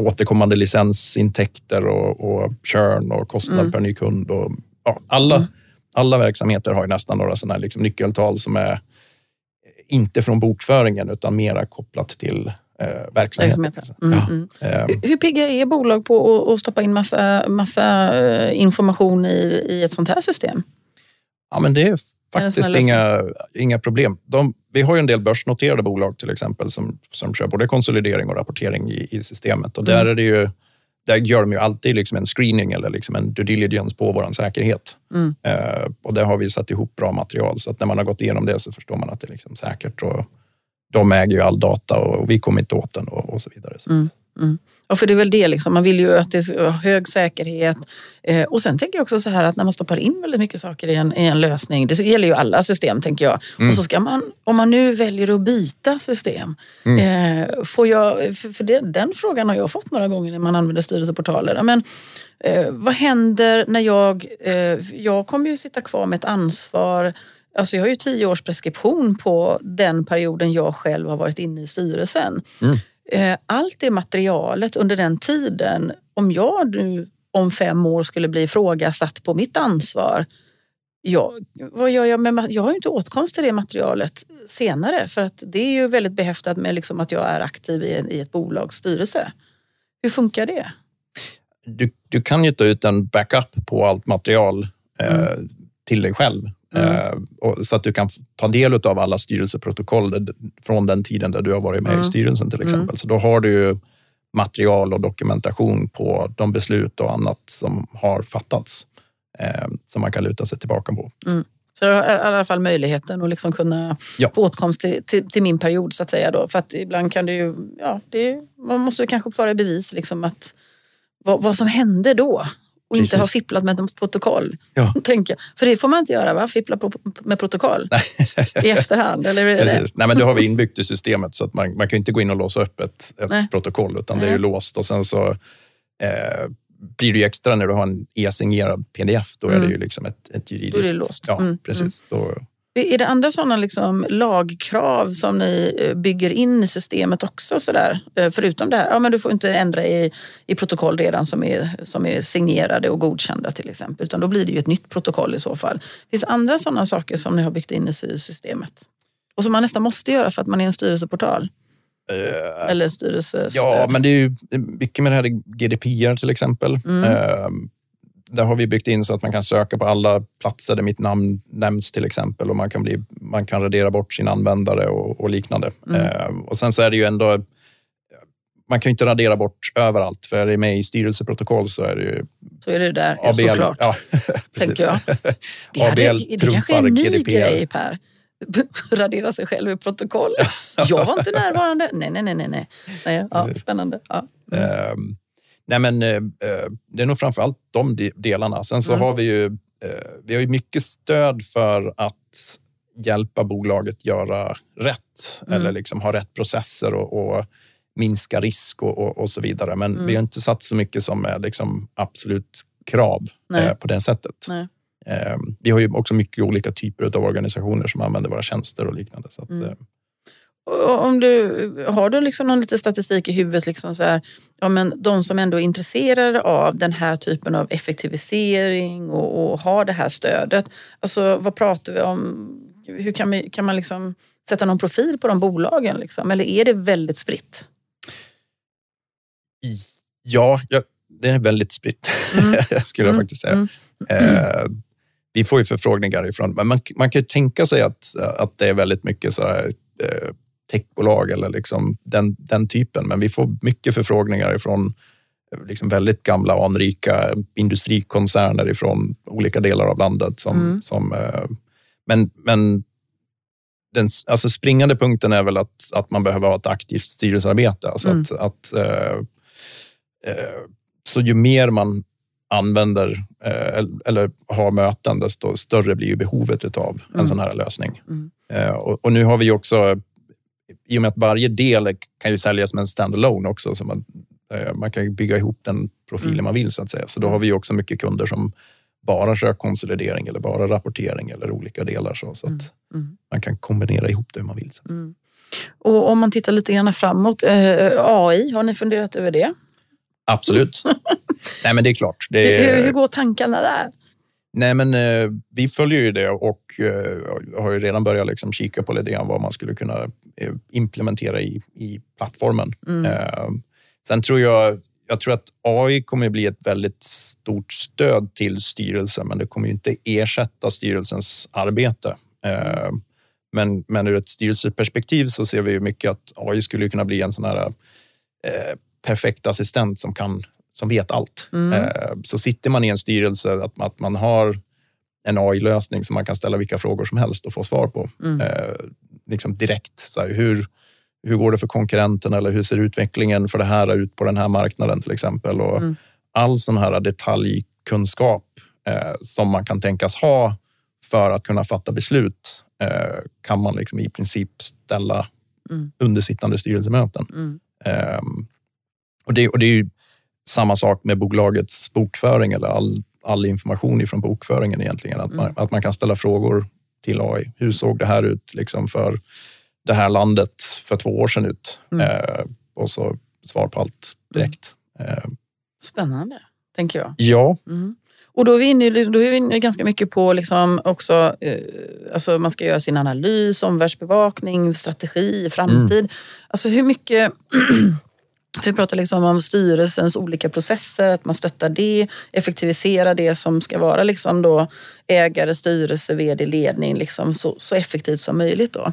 återkommande licensintäkter och, och churn och kostnad Mm. per ny kund. Och, ja, alla, Mm. alla verksamheter har nästan några sådana här liksom nyckeltal som är inte från bokföringen utan mera kopplat till eh, verksamheten. Verksamheter. Mm, Ja. mm. Eh, Hur- Hur pigga är bolag på att- stoppa in massa, massa eh, information i, i ett sånt här system? Ja, men det är Är det faktiskt inga, inga problem. De, vi har ju en del börsnoterade bolag till exempel som, som kör både konsolidering och rapportering i, i systemet. Och där, Mm. är det ju, där gör de ju alltid liksom en screening eller liksom en due diligence på vår säkerhet. Mm. Eh, och där har vi satt ihop bra material så att när man har gått igenom det så förstår man att det är liksom säkert. Och de äger ju all data och vi kommer inte åt den och, och så vidare. Så. Mm. Ja, för det är väl det, liksom. man vill ju att det ska hög säkerhet. Eh, och sen tänker jag också så här att när man stoppar in väldigt mycket saker i en, i en lösning, det gäller ju alla system tänker jag. Mm. Och så ska man, om man nu väljer att byta system, Mm. eh, får jag, för, för det, den frågan har jag fått några gånger när man använder styrelseportaler. Men, eh, vad händer när jag, eh, jag kommer ju sitta kvar med ett ansvar Alltså jag har ju tio års preskription på den perioden jag själv har varit inne i styrelsen. Mm. Eh, allt det materialet under den tiden, om jag nu om fem år skulle bli ifrågasatt på mitt ansvar, ja, vad gör jag med Jag har ju inte åtkomst till det materialet senare för att det är ju väldigt behäftat med liksom att jag är aktiv i, en, i ett bolags styrelse. Hur funkar det? du, du kan ju ta ut en backup på allt material eh, till dig själv. Mm. Eh, så att du kan ta del av alla styrelseprotokoll från den tiden där du har varit med Mm. i styrelsen till exempel. Så då har du ju material och dokumentation på de beslut och annat som har fattats eh, som man kan luta sig tillbaka på. Så jag har i alla fall möjligheten att liksom kunna Ja. få åtkomst till, till, till min period så att säga. Då. För att ibland kan det ju, ja, det är, man måste kanske föra i bevis liksom att vad, vad som hände då. Och inte Precis. ha fipplat med ett protokoll. Ja. Tänker. För det får man inte göra va? Fippla med protokoll i efterhand. Eller är det det? Precis. Nej, men det har vi inbyggt i systemet så att man, man kan inte gå in och låsa upp ett, Nej. ett protokoll utan det är Nej. ju låst och sen så eh, blir det ju extra när du har en e-signerad pdf. Då är Mm. det ju liksom ett, ett juridiskt... Då är det låst. Ja, Mm, precis. Då, Är det andra sådana liksom lagkrav som ni eh, bygger in i systemet också? Sådär? Eh, Förutom det här, ja, men du får inte ändra i, i protokoll redan som är, som är signerade och godkända till exempel. Utan då blir det ju ett nytt protokoll i så fall. Finns det andra sådana saker som ni har byggt in i sy- systemet? Och som man nästan måste göra för att man är en styrelseportal? eh, Eller styrelsestöd? ja, men det är ju mycket med det här GDPR till exempel. Mm. Eh, där har vi byggt in så att man kan söka på alla platser där mitt namn nämns till exempel och man kan, bli, man kan radera bort sin användare och, och liknande. Mm. Eh, och sen så är det ju ändå man kan ju inte radera bort överallt, för är det med i styrelseprotokoll så är det ju Så är det där, ja, ABL. såklart. Ja, tänker jag. Det, ABL det kanske är en ny GDPR. grej Per. Radera sig själv i protokoll. Jag var inte närvarande. Nej, nej, nej. nej, nej. ja, spännande. Ja. Ehm, nej men, eh, eh, det är nog framför allt de de- delarna. Sen så Mm. har vi ju, eh, vi har ju mycket stöd för att hjälpa bolaget göra rätt Mm. eller liksom ha rätt processer och, och minska risk och, och, och så vidare. Men Mm. vi har inte satt så mycket som är liksom absolut krav eh, på det sättet. Ehm, vi har ju också mycket olika typer av organisationer som använder våra tjänster och liknande. Så att, Mm. Om du, har du liksom någon lite statistik i huvudet? Liksom så här, ja, men de som ändå är intresserade av den här typen av effektivisering och, och har det här stödet. Alltså, vad pratar vi om? Hur kan, vi, kan man liksom sätta någon profil på de bolagen? Liksom? Eller är det väldigt spritt? Ja, ja, det är väldigt spritt Mm. skulle jag Mm, faktiskt säga. mm. Eh, vi får ju förfrågningar ifrån, men man, man kan ju tänka sig att, att det är väldigt mycket så här, eh, techbolag eller liksom den, den typen, men vi får mycket förfrågningar ifrån liksom väldigt gamla anrika industrikoncerner ifrån olika delar av landet. Som, mm. som, eh, men men den alltså springande punkten är väl att, att man behöver ha ett aktivt styrelsearbete. Alltså mm. att, att, eh, eh, så ju mer man använder eh, eller har möten, desto större blir behovet av en mm. sån här lösning. Mm. Eh, och, och, nu har vi också, i och med att varje del kan ju säljas med en standalone också, så man, eh, man kan bygga ihop den profilen mm. man vill så att säga. Så då har vi också mycket kunder som bara kör konsolidering eller bara rapportering eller olika delar så, så att mm. mm. man kan kombinera ihop det hur man vill. Mm. Och om man tittar lite grann framåt, eh, AI, har ni funderat över det? Absolut. Nej, men det är klart. Det är... hur, hur går tankarna där? Nej, men eh, vi följer ju det och eh, har ju redan börjat liksom kika på lite grann vad man skulle kunna implementera i, i plattformen. Mm. Eh, sen tror jag, jag tror att AI kommer att bli ett väldigt stort stöd till styrelsen, men det kommer inte ersätta styrelsens arbete. Eh, men, men ur ett styrelseperspektiv så ser vi mycket att AI skulle kunna bli en sån här eh, perfekt assistent som, kan, som vet allt. Mm. Eh, så sitter man i en styrelse, att man, att man har en AI-lösning som man kan ställa vilka frågor som helst och få svar på mm. eh, liksom direkt. Så här, hur, hur går det för konkurrenterna eller hur ser utvecklingen för det här ut på den här marknaden till exempel? Och mm. All sån här detaljkunskap eh, som man kan tänkas ha för att kunna fatta beslut eh, kan man liksom i princip ställa mm. under sittande styrelsemöten. Mm. Um, och det, och det är ju samma sak med bolagets bokföring eller all, all information ifrån bokföringen egentligen. Att man, mm. att man kan ställa frågor till AI. Hur såg det här ut liksom för det här landet för två år sedan ut? Mm. Eh, och så svar på allt direkt. Mm. Eh. Spännande, tänker jag. Ja. Mm. Och då är, vi inne, då är vi inne ganska mycket på liksom också, eh, alltså man ska göra sin analys, omvärldsbevakning, strategi, framtid. Mm. Alltså hur mycket Vi pratar liksom om styrelsens olika processer, att man stöttar det, effektiviserar det som ska vara liksom då ägare, styrelse, vd, ledning liksom så, så effektivt som möjligt. Då.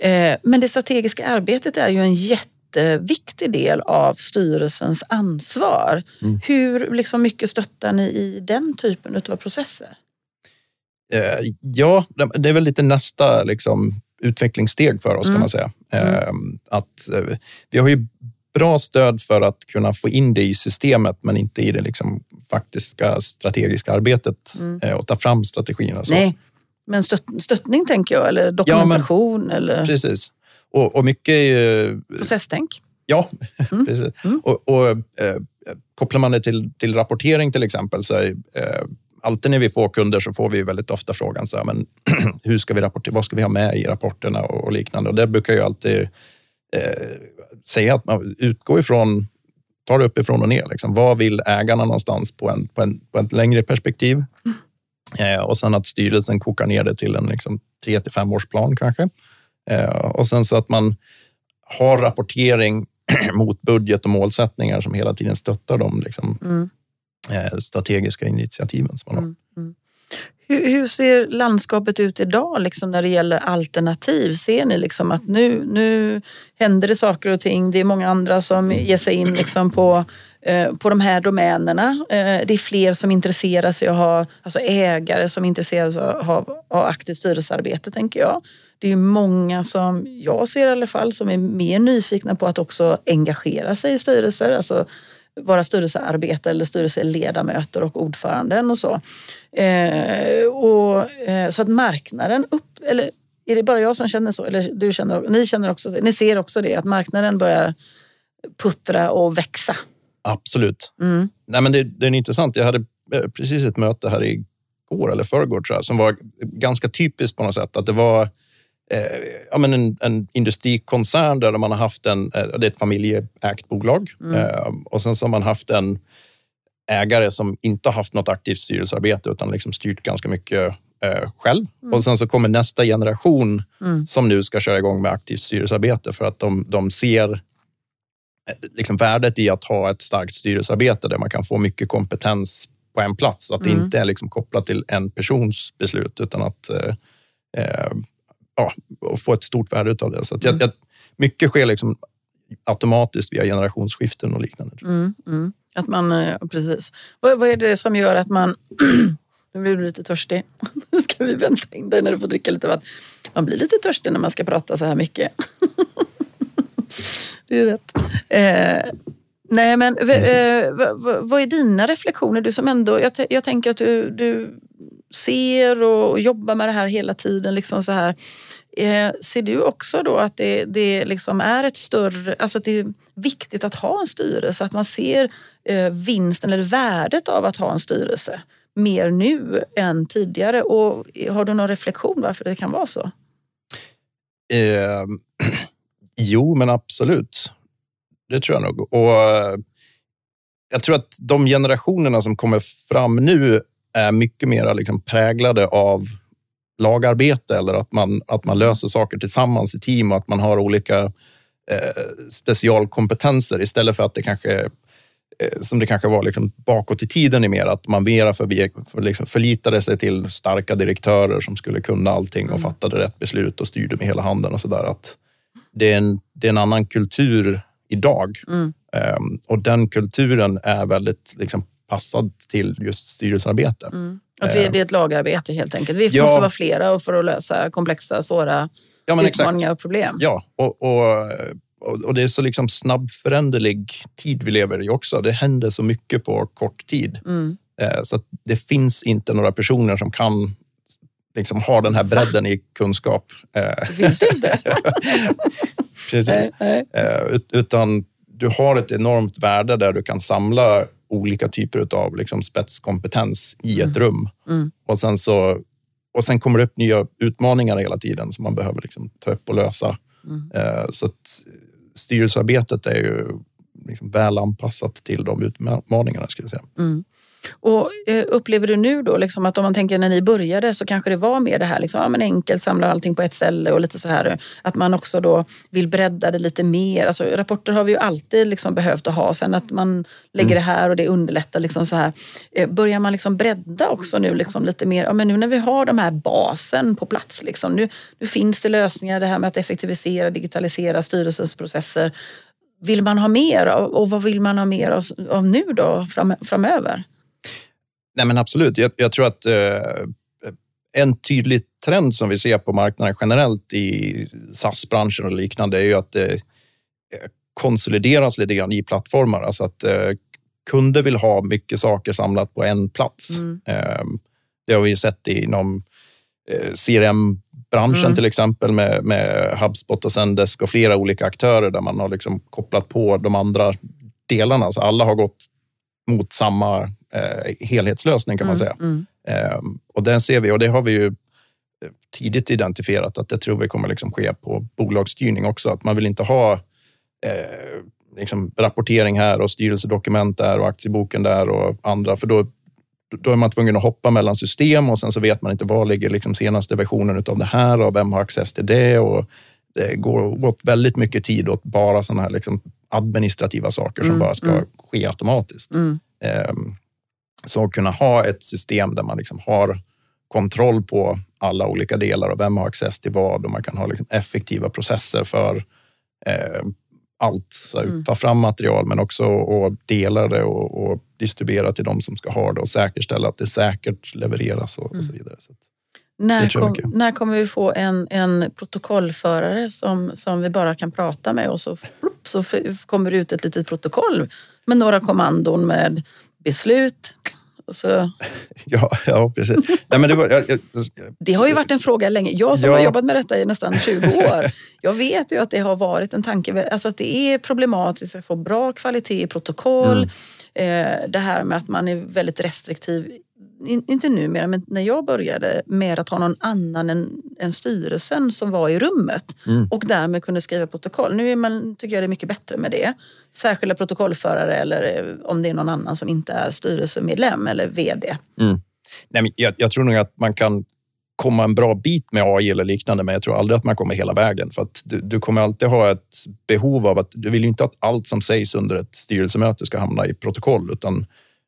Eh, men det strategiska arbetet är ju en jätteviktig del av styrelsens ansvar. Mm. Hur liksom mycket stöttar ni i den typen av processer? Eh, ja, det är väl lite nästa liksom, utvecklingssteg för oss mm. kan man säga. Mm. Eh, att, vi har ju bra stöd för att kunna få in det i systemet, men inte i det liksom faktiska strategiska arbetet mm. Eh, och ta fram strategierna. Så. Nej, men stött, stöttning tänker jag, eller dokumentation. Ja, men, eller... Precis. Och, och mycket är ju... Processtänk. Ja, mm. precis. Mm. Och, och eh, kopplar man det till, till rapportering till exempel, så är, eh, alltid när vi får kunder så får vi väldigt ofta frågan så här, men hur ska vi rapportera? Vad ska vi ha med i rapporterna och, och liknande? Och det brukar ju alltid eh, säga att man utgår ifrån, tar det uppifrån och ner. Liksom. Vad vill ägarna någonstans på, en, på, en, på ett längre perspektiv? Mm. Eh, och sen att styrelsen kokar ner det till en liksom, tre till fem års plan kanske. Eh, och sen så att man har rapportering mot budget och målsättningar som hela tiden stöttar de liksom, mm. eh, strategiska initiativen som man har. Mm. Hur, hur, ser landskapet ut idag liksom när det gäller alternativ? Ser ni liksom att nu, nu händer det saker och ting? Det är många andra som ger sig in liksom på, eh, på de här domänerna. Eh, det är fler som intresserar sig och har alltså ägare som intresserar sig av, av aktivt styrelsearbete, tänker jag. Det är många som jag ser i alla fall som är mer nyfikna på att också engagera sig i styrelser. Alltså vara styrelsearbetare eller styrelseledamöter och ordföranden och så. Eh, och, eh, så att marknaden upp, eller är det bara jag som känner så? Eller du känner, ni känner också Ni ser också det, att marknaden börjar puttra och växa? Absolut. Mm. Nej, men det, det är intressant. Jag hade eh, precis ett möte här igår eller förrgår tror jag, som var ganska typiskt på något sätt. Att det var ja, men en, en industrikoncern där man har haft en, eh, det är ett familjeägt bolag mm. eh, och sen så har man haft en ägare som inte har haft något aktivt styrelsearbete utan liksom styrt ganska mycket eh, själv. Mm. Och sen så kommer nästa generation mm. som nu ska köra igång med aktivt styrelsearbete för att de, de ser eh, liksom värdet i att ha ett starkt styrelsearbete där man kan få mycket kompetens på en plats. Att det inte är liksom kopplat till en persons beslut utan att eh, ja, få ett stort värde av det. Så att jag, jag, mycket sker liksom automatiskt via generationsskiften och liknande. Mm, mm. Att man, eh, precis. Vad, vad, är det som gör att man... nu blir du lite törstig. Nu ska vi vänta in dig när du får dricka lite vatten. Man blir lite törstig när man ska prata så här mycket. det är rätt. Eh, nej, men eh, vad, vad är dina reflektioner? Du som ändå, jag, jag tänker att du, du ser och jobbar med det här hela tiden. Liksom så här. Eh, ser du också då att det, det liksom är ett större, alltså att det är viktigt att ha en styrelse, att man ser eh, vinsten eller värdet av att ha en styrelse mer nu än tidigare? Och har du någon reflektion varför det kan vara så? Eh, jo, men absolut. Det tror jag nog. Och eh, jag tror att de generationerna som kommer fram nu är mycket mer liksom präglade av lagarbete eller att man, att man löser saker tillsammans i team och att man har olika eh, specialkompetenser istället för att det kanske eh, som det kanske var liksom bakåt i tiden i mer att man mera för, för liksom förlitade sig till starka direktörer som skulle kunna allting och mm. fattade rätt beslut och styrde med hela handen och så där. Att det, är en, det är en annan kultur idag mm. um, och den kulturen är väldigt liksom, passad till just styrelsearbete. Mm. Att vi, det är ett lagarbete helt enkelt. Vi ja. måste vara flera för att lösa komplexa, svåra ja, utmaningar och problem. Ja, och, och, och det är så liksom snabbföränderlig tid vi lever i också. Det händer så mycket på kort tid. Mm. Eh, så det finns inte några personer som kan liksom ha den här bredden i kunskap. Det finns det inte? Precis. Nej, nej. Eh, utan du har ett enormt värde där du kan samla olika typer av liksom spetskompetens i ett mm. rum. Mm. Och, sen så, och sen kommer det upp nya utmaningar hela tiden som man behöver liksom ta upp och lösa. Mm. Eh, så att styrelsearbetet är ju liksom väl anpassat till de utmaningarna. Skulle jag säga. Och eh, Upplever du nu då liksom att om man tänker när ni började så kanske det var mer det här liksom, ja, men enkelt, samla allting på ett ställe och lite så här. Att man också då vill bredda det lite mer. Alltså, rapporter har vi ju alltid liksom behövt att ha. Sen att man lägger mm. det här och det underlättar. Liksom så här. Eh, börjar man liksom bredda också nu liksom lite mer? Ja, men nu när vi har de här basen på plats. Liksom, nu, nu finns det lösningar. Det här med att effektivisera, digitalisera styrelsens processer. Vill man ha mer och vad vill man ha mer av, av nu då fram, framöver? Nej, men absolut. Jag, jag tror att eh, en tydlig trend som vi ser på marknaden generellt i SaaS-branschen och liknande är ju att det konsolideras lite grann i plattformar. Alltså att eh, kunder vill ha mycket saker samlat på en plats. Mm. Eh, det har vi sett inom eh, CRM-branschen mm. till exempel med, med HubSpot och Zendesk och flera olika aktörer där man har liksom kopplat på de andra delarna. Så alla har gått mot samma eh, helhetslösning kan man mm, säga. Mm. Eh, och den ser vi och det har vi ju eh, tidigt identifierat att det tror vi kommer liksom ske på bolagsstyrning också. Att man vill inte ha eh, liksom rapportering här och styrelsedokument där och aktieboken där och andra, för då, då är man tvungen att hoppa mellan system och sen så vet man inte var ligger liksom senaste versionen av det här och vem har access till det. Och det går åt väldigt mycket tid åt bara sådana här liksom administrativa saker som mm, bara ska mm. ske automatiskt. Mm. Um, så att kunna ha ett system där man liksom har kontroll på alla olika delar och vem har access till vad och man kan ha liksom effektiva processer för eh, allt. Så mm. Ta fram material men också och dela det och, och, distribuera till de som ska ha det och säkerställa att det säkert levereras och, mm. och så vidare. Så när, kom, när kommer vi få en, en protokollförare som, som vi bara kan prata med och så, så kommer det ut ett litet protokoll med några kommandon med beslut. Och så... ja, ja, precis. Nej, men det, var, jag, jag, det har ju varit en fråga länge. Jag som ja. har jobbat med detta i nästan 20 år. Jag vet ju att det har varit en tanke, alltså att det är problematiskt att få bra kvalitet i protokoll. Mm. Eh, det här med att man är väldigt restriktiv inte numera, men när jag började med att ha någon annan än, än styrelsen som var i rummet mm. och därmed kunde skriva protokoll. Nu är man, tycker jag det är mycket bättre med det. Särskilda protokollförare eller eh, om det är någon annan som inte är styrelsemedlem eller VD. Mm. Nej, men jag, jag tror nog att man kan komma en bra bit med AI eller liknande, men jag tror aldrig att man kommer hela vägen. För att du, du kommer alltid ha ett behov av att du vill inte att allt som sägs under ett styrelsemöte ska hamna i protokoll, utan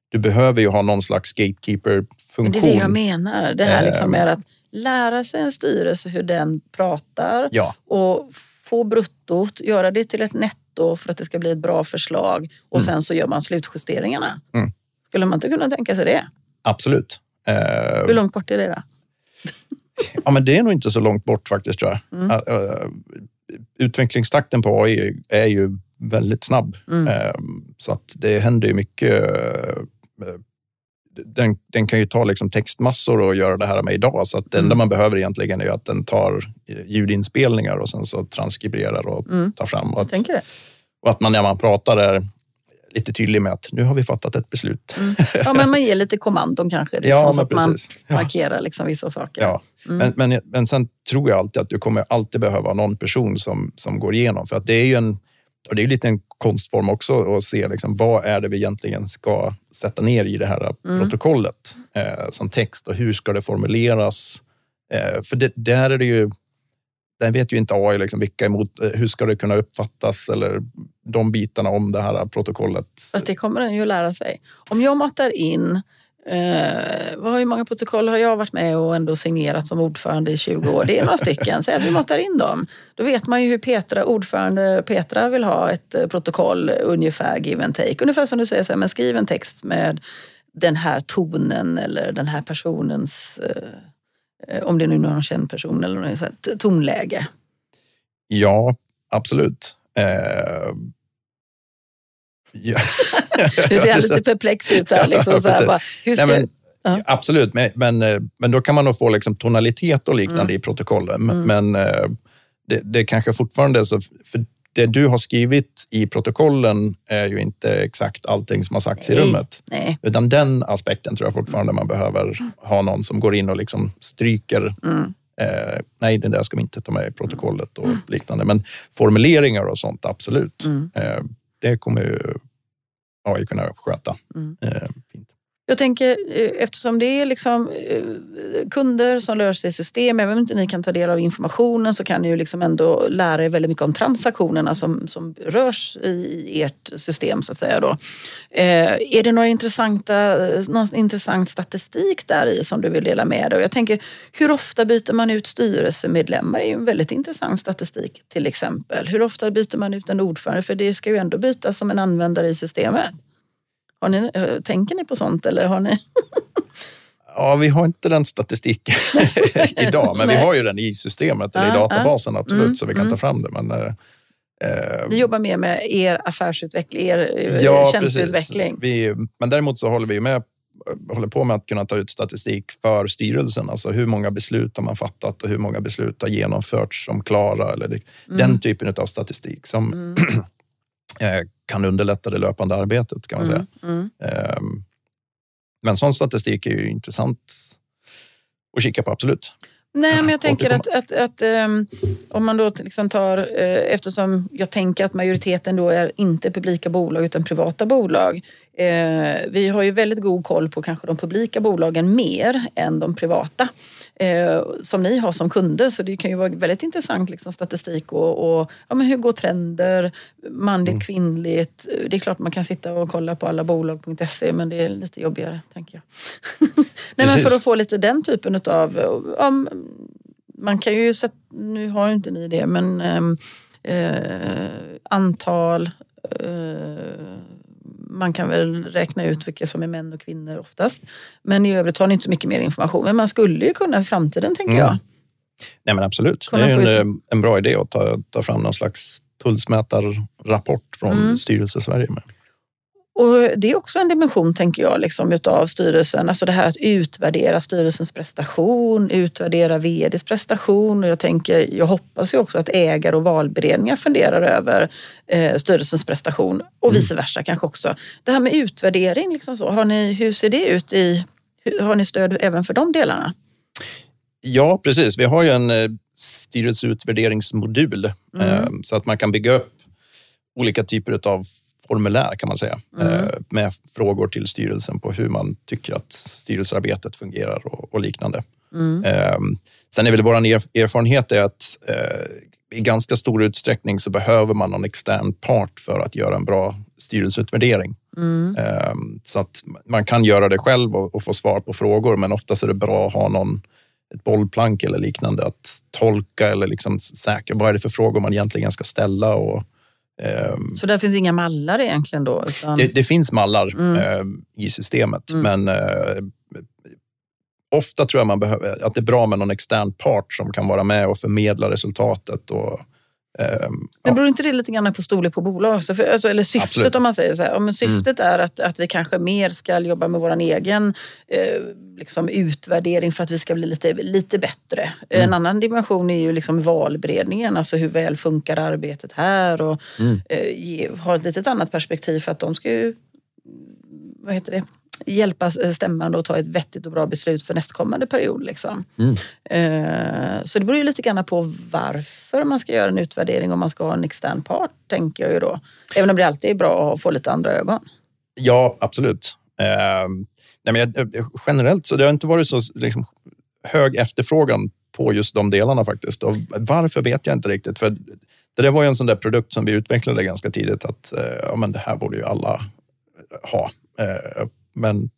du behöver ju ha någon slags gatekeeper-funktion. Det är det jag menar. Det här liksom med att lära sig en styrelse hur den pratar Ja. och få bruttot, göra det till ett netto för att det ska bli ett bra förslag och sen så gör man slutjusteringarna. Mm. Skulle man inte kunna tänka sig det? Absolut. Eh, Hur långt bort är det då? Ja, men det är nog inte så långt bort faktiskt tror jag. Mm. Äh, Utvecklingstakten på AI är ju väldigt snabb. Mm. Äh, Så att det händer ju mycket. Den, den kan ju ta liksom textmassor och göra det här med idag. Så att det enda Mm. man behöver egentligen är att den tar ljudinspelningar och sen så transkriberar och Mm. tar fram. Och att, och att man när man pratar är lite tydlig med att nu har vi fattat ett beslut. Mm. Ja, men man ger lite kommandon kanske. Liksom, Ja, så att man. Ja. markerar liksom vissa saker. Ja, Mm. men, men, men sen tror jag alltid att du kommer alltid behöva någon person som, som går igenom. För att det är ju en, och det är ju lite en konstform också att se liksom, vad är det vi egentligen ska sätta ner i det här Mm. protokollet eh, som text och hur ska det formuleras? Eh, för det, där är det ju, där vet ju inte AI liksom vilka emot, eh, hur ska det kunna uppfattas eller de bitarna om det här protokollet. Fast det kommer den ju lära sig. Om jag matar in Eh, hur många protokoll har jag varit med och ändå signerat som ordförande i 20 år? Det är några stycken. Säg att vi matar in dem. Då vet man ju hur Petra, ordförande Petra vill ha ett eh, protokoll ungefär give and take. Ungefär som du säger, så här, men skriv en text med den här tonen eller den här personens, eh, eh om det nu är någon känd person eller något, så här, tonläge. Ja, absolut. Eh, ja. Du ser lite perplex ut där. Liksom, så här, bara, Nej, men, Ja. Absolut, men, men, eh, men då kan man nog få liksom tonalitet och liknande i protokollen. Men- Men eh, det, det kanske fortfarande är så, för det du har skrivit i protokollen är ju inte exakt allting som har sagts i Nej. rummet. Nej. Utan den aspekten tror jag fortfarande man behöver ha någon som går in och liksom stryker. Mm. Eh, nej, det där ska vi inte ta med i protokollet och liknande. Men formuleringar och sånt, absolut. Mm. Det kommer ju AI kunna sköta. Mm. Eh, fint. Jag tänker eh, eftersom det är liksom eh, kunder som rör sig i system, även om inte ni kan ta del av informationen så kan ni ju liksom ändå lära er väldigt mycket om transaktionerna som, som rörs i ert system så att säga. Då. Eh, är det några intressanta, eh, någon intressant statistik där i som du vill dela med dig? Och Jag tänker, hur ofta byter man ut styrelsemedlemmar? Det är ju en väldigt intressant statistik till exempel. Hur ofta byter man ut en ordförande? För det ska ju ändå bytas som en användare i systemet. Har ni, eh, tänker ni på sånt eller har ni? Ja, vi har inte den statistiken idag, men vi har ju den i systemet, eller i databasen, absolut, Mm, så vi kan mm. ta fram det. Men, eh, eh, Ni jobbar mer med er affärsutveckling, er eh, ja, tjänsteutveckling. Vi, men däremot så håller vi med håller på med att kunna ta ut statistik för styrelsen. Alltså hur många beslut har man fattat och hur många beslut har genomförts som klara. Eller det, Mm. Den typen av statistik som eh, kan underlätta det löpande arbetet kan man säga. Mm. Ehm, Men sån statistik är ju intressant att kika på, absolut. Nej, men jag tänker att, att, att ehm, om man då liksom tar, eh, eftersom jag tänker att majoriteten då är inte publika bolag utan privata bolag. Eh, vi har ju väldigt god koll på kanske de publika bolagen mer än de privata eh, som ni har som kunder. Så det kan ju vara väldigt intressant liksom, statistik och, och ja, men hur går trender, manligt, kvinnligt. Det är klart man kan sitta och kolla på alla bolag.se men det är lite jobbigare tänker jag. Nej, men för att få lite den typen av ja, man kan ju sätta, nu har ju inte ni det, men ehm, eh, antal, eh, man kan väl räkna ut vilka som är män och kvinnor oftast. Men i övrigt har ni inte så mycket mer information. Men man skulle ju kunna i framtiden, tänker Mm. jag. Nej, men absolut. Kunna det är ju en, eh, en bra idé att ta, ta fram någon slags pulsmätarrapport från Mm. Styrelse Sverige. Med. Och det är också en dimension, tänker jag, liksom, utav styrelsen. Alltså det här att utvärdera styrelsens prestation, utvärdera vds prestation. Och jag, tänker, jag hoppas ju också att ägare och valberedningar funderar över eh, styrelsens prestation och vice versa kanske också. Det här med utvärdering, liksom så, har ni, hur ser det ut? i Har ni stöd även för de delarna? Ja, precis. Vi har ju en eh, styrelseutvärderingsmodul Mm. eh, så att man kan bygga upp olika typer av formulär kan man säga Mm. eh, med frågor till styrelsen på hur man tycker att styrelsearbetet fungerar och, och liknande. Mm. Eh, sen är väl vår erfarenhet är att eh, i ganska stor utsträckning så behöver man någon extern part för att göra en bra styrelseutvärdering. Mm. Um, så att man kan göra det själv och, få svar på frågor, men oftast är det bra att ha någon ett bollplank eller liknande att tolka eller liksom säkra vad är det för frågor man egentligen ska ställa. Och, så där finns inga mallar egentligen då? Utan... Det, det, finns mallar mm. uh, i systemet, mm. men uh, ofta tror jag man behöver, att det är bra med någon extern part som kan vara med och förmedla resultatet. Och, Um, men beror inte det lite grann på storlek på bolag? Också? För, alltså, eller syftet Absolut. om man säger så här. Om syftet mm. är att, att vi kanske mer ska jobba med vår egen eh, liksom utvärdering för att vi ska bli lite, lite bättre. Mm. En annan dimension är ju liksom valberedningen, alltså hur väl funkar arbetet här och mm. eh, ge, ha ett litet annat perspektiv för att de ska ju, vad heter det, hjälpa stämman att ta ett vettigt och bra beslut för nästkommande period. Liksom. Mm. Eh, så det beror ju lite grann på varför man ska göra en utvärdering om man ska ha en extern part, tänker jag ju då. Även om det alltid är bra att få lite andra ögon. Ja, absolut. Eh, nej, men generellt så det har inte varit så liksom, hög efterfrågan på just de delarna faktiskt. Och varför vet jag inte riktigt. För det där var ju en sån där produkt som vi utvecklade ganska tidigt att eh, ja, men det här borde ju alla ha. Men,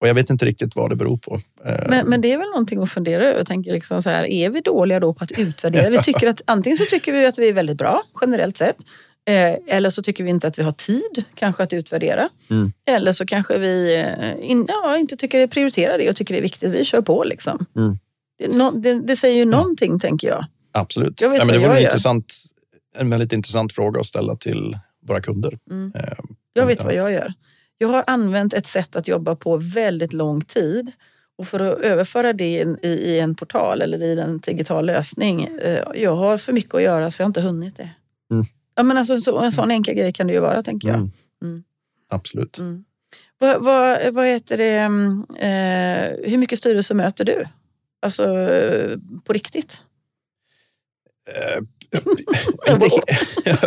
och jag vet inte riktigt vad det beror på. Eh, men, men det är väl någonting att fundera över. Jag tänker liksom så här, är vi dåliga då på att utvärdera? Vi tycker att, antingen så tycker vi att vi är väldigt bra generellt sett. Eh, eller så tycker vi inte att vi har tid kanske att utvärdera. Mm. Eller så kanske vi eh, in, ja, inte tycker prioriterar det och tycker det är viktigt. Vi kör på liksom. Mm. Det, det, det, säger ju mm. någonting mm. tänker jag. Absolut. Jag vet ja, men det var en, intressant, en väldigt intressant fråga att ställa till våra kunder. Mm. jag vet vad jag gör. Jag har använt ett sätt att jobba på väldigt lång tid och för att överföra det i, en portal eller i en digital lösning. Eh, jag har för mycket att göra så jag har inte hunnit det. Mm. Ja, men alltså, så, en sån enkel grej kan det ju vara, tänker jag. Mm. mm. Absolut. Mm. Vad, vad, vad heter det, eh, hur mycket styrelse möter du? Alltså på riktigt? Inte,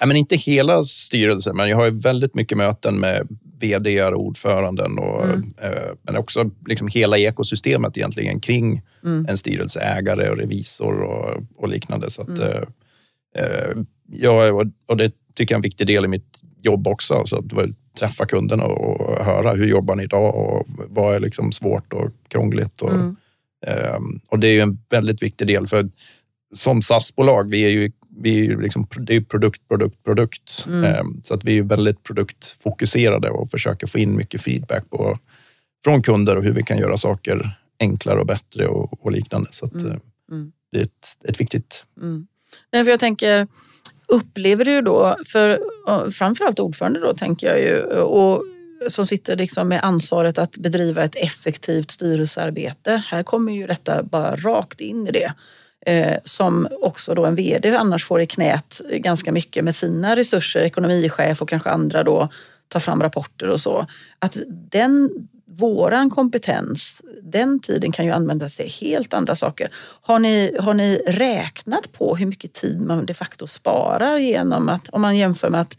ja, men inte hela styrelsen, men jag har väldigt mycket möten med vd och ordföranden och, mm. eh, men också liksom hela ekosystemet egentligen kring mm. en styrelseägare och revisor och, och liknande. Så att, mm. eh, eh ja, och det tycker jag är en viktig del i mitt jobb också. Så att träffa kunderna och höra hur jobbar ni idag och vad är liksom svårt och krångligt. Och, eh, och det är ju en väldigt viktig del för som SAS-bolag, vi är ju, vi är ju liksom, det är produkt, produkt, produkt. Mm. Ehm, så att vi är väldigt produktfokuserade och försöker få in mycket feedback på, från kunder och hur vi kan göra saker enklare och bättre och, och liknande. Så att, mm. Eh, mm. det är ett, ett viktigt... Mm. Nej, för jag tänker, upplever du då, för framförallt ordförande då tänker jag ju, och som sitter liksom med ansvaret att bedriva ett effektivt styrelsearbete. Här kommer ju detta bara rakt in i det eh, som också då en vd annars får i knät ganska mycket med sina resurser, ekonomichef och kanske andra då tar fram rapporter och så. Att den, våran kompetens, den tiden kan ju användas till helt andra saker. Har ni, har ni räknat på hur mycket tid man de facto sparar genom att, om man jämför med att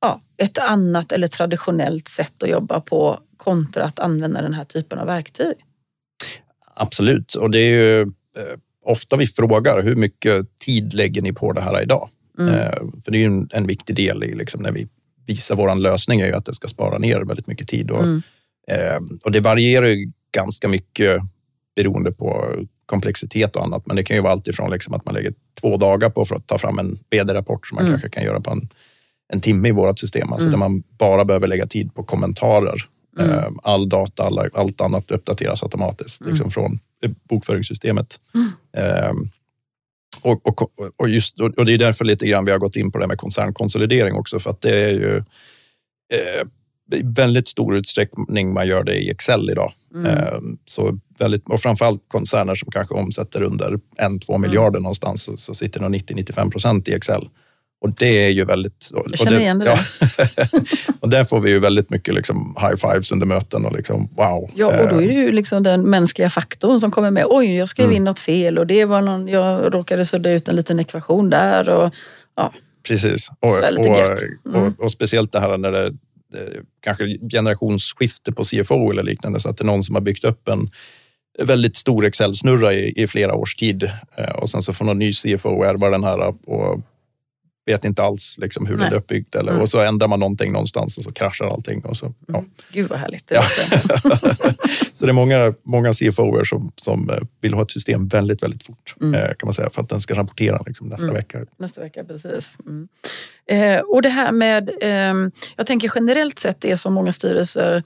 ja, ett annat eller traditionellt sätt att jobba på kontra att använda den här typen av verktyg? Absolut, och det är ju eh, ofta vi frågar hur mycket tid lägger ni på det här idag? Mm. Eh, för det är en, en viktig del i liksom när vi visar vår lösning är ju att det ska spara ner väldigt mycket tid. Och, mm. eh, och det varierar ju ganska mycket beroende på komplexitet och annat. Men det kan ju vara alltifrån liksom att man lägger två dagar på för att ta fram en vd-rapport som man mm. kanske kan göra på en, en timme i vårt system. Alltså mm. där man bara behöver lägga tid på kommentarer. Mm. Eh, all data, all, allt annat uppdateras automatiskt mm. liksom från bokföringssystemet. Mm. Um, och, och, och, just, och det är därför lite grann vi har gått in på det med koncernkonsolidering också, för att det är ju eh, i väldigt stor utsträckning man gör det i Excel idag. Mm. Eh, så väldigt, och framförallt koncerner som kanske omsätter under 1-2 mm. miljarder någonstans så, så sitter nog 90-95 procent i Excel. Och det är ju väldigt... Jag känner igen det där. Ja. och där får vi ju väldigt mycket liksom high fives under möten och liksom wow. Ja, och då är det ju liksom den mänskliga faktorn som kommer med. Oj, jag skrev mm. in något fel och det var någon, jag råkade sudda ut en liten ekvation där. Och, ja. Precis. Och, och, mm. och, och, speciellt det här när det, det kanske generationsskifte på CFO eller liknande, så att det är någon som har byggt upp en väldigt stor Excel-snurra i, i flera års tid eh, och sen så får någon ny CFO ärva den här och vet inte alls liksom hur Nej. det är uppbyggt. Eller, mm. Och så ändrar man någonting någonstans och så kraschar allting. Och så, ja. Mm. Gud vad härligt. Det ja. så det är många, många CFOer som, som eh, vill ha ett system väldigt, väldigt fort. Mm. Eh, kan man säga, för att den ska rapportera liksom, nästa mm. vecka. Nästa vecka, precis. Mm. Eh, och det här med, eh, jag tänker generellt sett det som många styrelser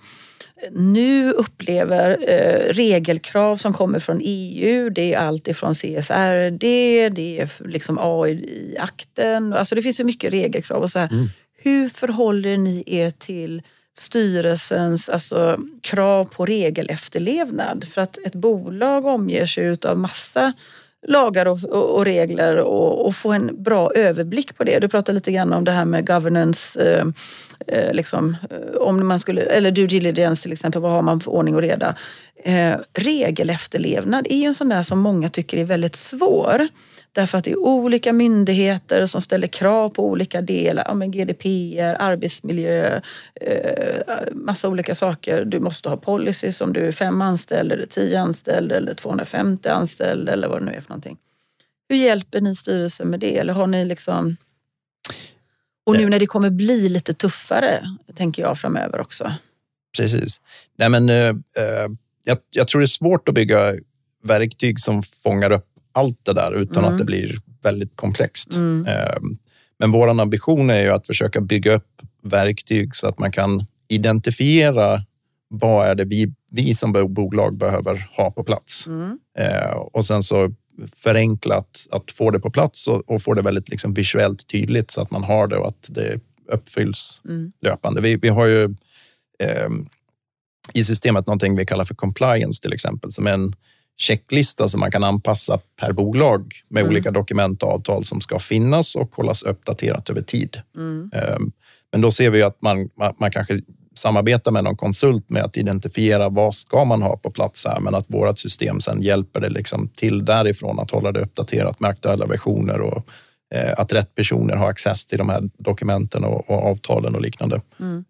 nu upplever eh, regelkrav som kommer från EU. Det är allt ifrån CSRD, det är liksom AI-akten. Alltså det finns så mycket regelkrav. Och så mm. Hur förhåller ni er till styrelsens alltså, krav på regelefterlevnad? För att ett bolag omger sig av massa lagar och, och, och regler och, och, få en bra överblick på det. Du pratade lite grann om det här med governance, eh, eh, liksom, eh, om man skulle, eller due diligence till exempel, vad har man för ordning och reda? Eh, regelefterlevnad är ju en sån där som många tycker är väldigt svår. Därför att det är olika myndigheter som ställer krav på olika delar. Ja, men GDPR, arbetsmiljö, eh, massa olika saker. Du måste ha policies om du är fem anställda, eller tio anställda eller 250 anställda eller vad det nu är för någonting. Hur hjälper ni styrelsen med det? Eller har ni liksom... Och nu eh. när det kommer bli lite tuffare, tänker jag framöver också. Precis. Nej, men, uh, uh, jag, jag tror det är svårt att bygga verktyg som fångar upp allt det där utan mm. att det blir väldigt komplext. Mm. Ehm, men vår ambition är ju att försöka bygga upp verktyg så att man kan identifiera vad är det vi, vi som bolag behöver ha på plats. Mm. Ehm, och sen så förenklat att få det på plats och, och få det väldigt liksom visuellt tydligt så att man har det och att det uppfylls mm. löpande. Vi, vi har ju eh, i systemet någonting vi kallar för compliance till exempel, som är en checklista som man kan anpassa per bolag med mm. olika dokument och avtal som ska finnas och hållas uppdaterat över tid. Mm. Ehm, men då ser vi att man, man kanske samarbetar med någon konsult med att identifiera vad ska man ha på plats här, men att vårt system sen hjälper det liksom till därifrån att hålla det uppdaterat med aktuella versioner och eh, att rätt personer har access till de här dokumenten och, och avtalen och liknande. Mm.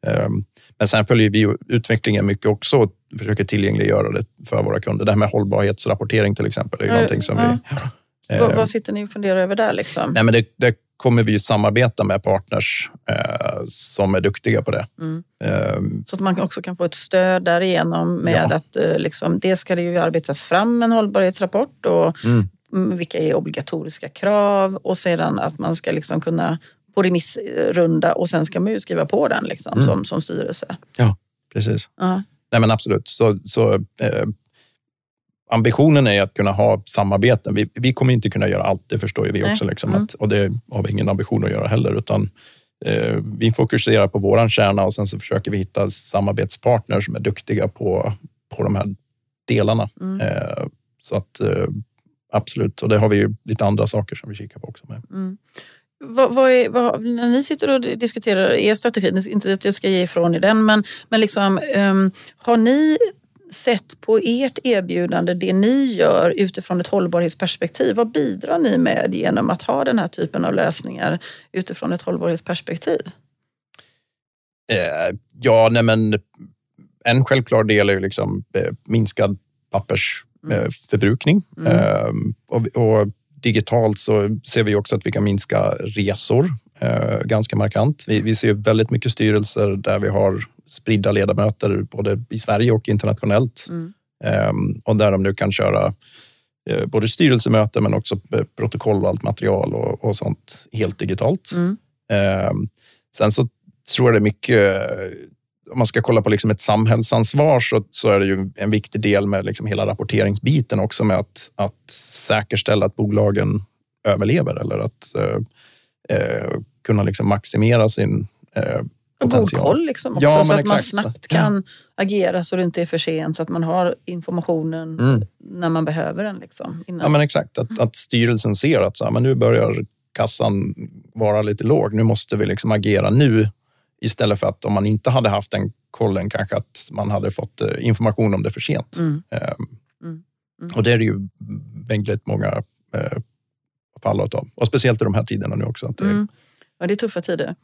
Men sen följer vi utvecklingen mycket också och försöker tillgängliggöra det för våra kunder. Det här med hållbarhetsrapportering till exempel är ju någonting som ja. vi... Ja. Vad, vad, sitter ni och funderar över där? Liksom? Nej, men det, det kommer vi samarbeta med partners eh, som är duktiga på det. Mm. Eh, så att man också kan få ett stöd därigenom med ja. att eh, liksom, det ska det ju arbetas fram en hållbarhetsrapport och mm. vilka är obligatoriska krav och sedan att man ska liksom kunna på remissrunda och sen ska man ju skriva på den liksom, mm. som, som styrelse. Ja, precis. Uh. Nej, men absolut. Så, så eh, ambitionen är att kunna ha samarbeten. Vi, vi kommer inte kunna göra allt, det förstår ju vi också. Liksom, mm. att, och det har vi ingen ambition att göra heller. Utan, eh, vi fokuserar på våran kärna och sen så försöker vi hitta samarbetspartners som är duktiga på, på de här delarna. Mm. Eh, så att eh, absolut, och det har vi ju lite andra saker som vi kikar på också. Med. Vad, vad är, vad, när ni sitter och diskuterar er strategi, inte att jag ska ge ifrån er den, men, men liksom, um, har ni sett på ert erbjudande, det ni gör utifrån ett hållbarhetsperspektiv? Vad bidrar ni med genom att ha den här typen av lösningar utifrån ett hållbarhetsperspektiv? Eh, ja, nej men en självklar del är ju liksom eh, minskad pappersförbrukning. Mm. Mm. Eh, och, och digitalt så ser vi också att vi kan minska resor eh, ganska markant. Vi, vi ser väldigt mycket styrelser där vi har spridda ledamöter både i Sverige och internationellt. Mm. Eh, och där de nu kan köra eh, både styrelsemöten men också eh, protokoll och allt material och, och sånt helt digitalt. Mm. Ehm, sen så tror jag det är mycket om man ska kolla på liksom ett samhällsansvar så, så är det ju en viktig del med liksom hela rapporteringsbiten också med att, att säkerställa att bolagen överlever eller att eh, eh kunna liksom maximera sin eh, potential. God koll liksom också, ja, så att exakt. man snabbt kan ja. agera så det inte är för sent, så att man har informationen mm. när man behöver den. Liksom, innan. Ja, men exakt. Att, att styrelsen ser att så här, men nu börjar kassan vara lite låg. Nu måste vi liksom agera nu Istället för att om man inte hade haft den kollen kanske att man hade fått eh, information om det för sent. Mm. Ehm, mm. Mm. Och det är det ju väldigt många eh, fall av. Och speciellt i de här tiderna nu också. Att det, mm. Ja, det är tuffa tider.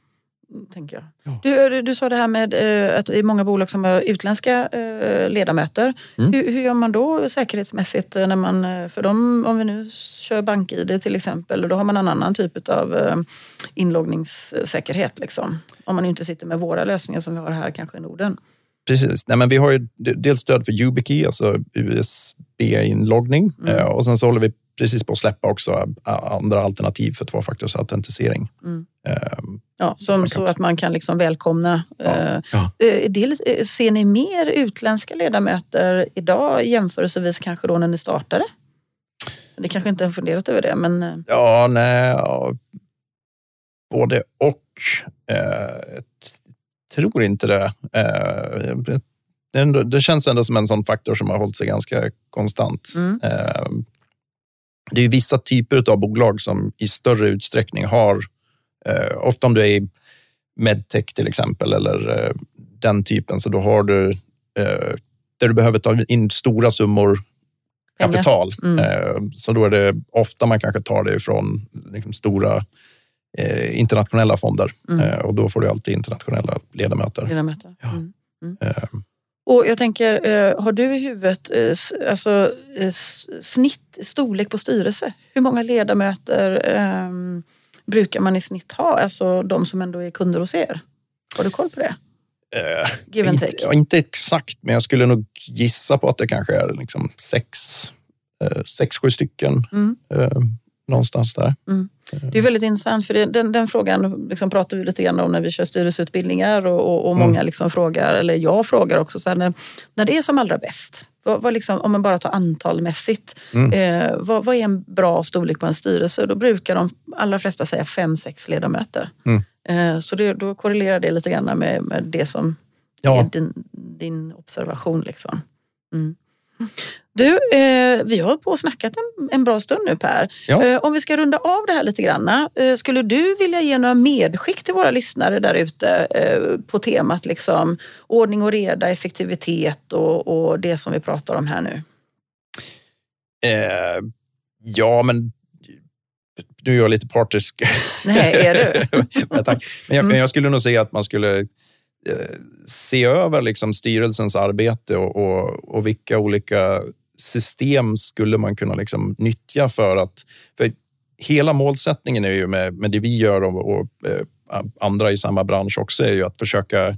Tänker jag. Ja. Du, du sa det här med eh, att det är många bolag som har utländska eh, ledamöter. Mm. Hur, hur, gör man då säkerhetsmässigt? när man, eh, för dem, Om vi nu kör BankID till exempel, då har man en annan typ av inloggningssäkerhet. Liksom. Om man inte sitter med våra lösningar som vi har här kanske i Norden. Precis. Nej, men vi har ju dels stöd för YubiKey, alltså USB-inloggning. Mm. Och sen så håller vi precis på att släppa också andra alternativ för tvåfaktorsautentisering. Mm. Um, ja, som, så att man kan liksom välkomna. Ja, uh, ja. Det, eh, ser ni mer utländska ledamöter idag jämförelsevis kanske då när ni startade? Ni kanske inte har funderat över det, men... Ja, nej, ja. både och. Eh, tror inte det. Eh, det, det, känns ändå som en sån faktor som har hållit sig ganska konstant. Mm. Det är vissa typer av bolag som i större utsträckning har, eh, ofta om du är i medtech till exempel eller eh, den typen, så då har du eh, där du behöver ta in stora summor kapital. Mm. Eh, så då är det ofta man kanske tar det från liksom, stora eh, internationella fonder mm. Eh, och då får du alltid internationella ledamöter. ledamöter. Ja. Mm. Och jag tänker, eh, har du i huvudet eh, alltså, eh, snitt, storlek på styrelse? Hur många ledamöter eh, brukar man i snitt ha? Alltså de som ändå är kunder hos er. Har du koll på det? Give and take. Inte, inte, exakt, men jag skulle nog gissa på att det kanske är liksom sex, sex sju stycken. Mm. Någonstans där. Mm. Det är väldigt intressant för det, den, den, frågan liksom pratar vi lite grann om när vi kör styrelseutbildningar och, och, och mm. många liksom frågar, eller jag frågar också, så här, när, när det är som allra bäst, vad, vad liksom, om man bara tar antalmässigt, mm. eh, vad, vad, är en bra storlek på en styrelse? Då brukar de allra flesta säga fem, sex ledamöter. Mm. Eh, så det, då korrelerar det lite grann med, med det som ja. är din, din observation. Liksom. Mm. Du, eh, vi har på och snackat en, en bra stund nu Per. Ja. Eh, om vi ska runda av det här lite grann. Eh, skulle du vilja ge några medskick till våra lyssnare där ute eh, på temat liksom, ordning och reda, effektivitet och, och det som vi pratar om här nu? Eh, ja, men nu är jag lite partisk. Nej, är du? men, tack. Men jag, mm. jag skulle nog säga att man skulle se över liksom styrelsens arbete och, och, och, vilka olika system skulle man kunna liksom nyttja för att... För hela målsättningen är ju med, med det vi gör och, och eh, andra i samma bransch också är ju att försöka eh,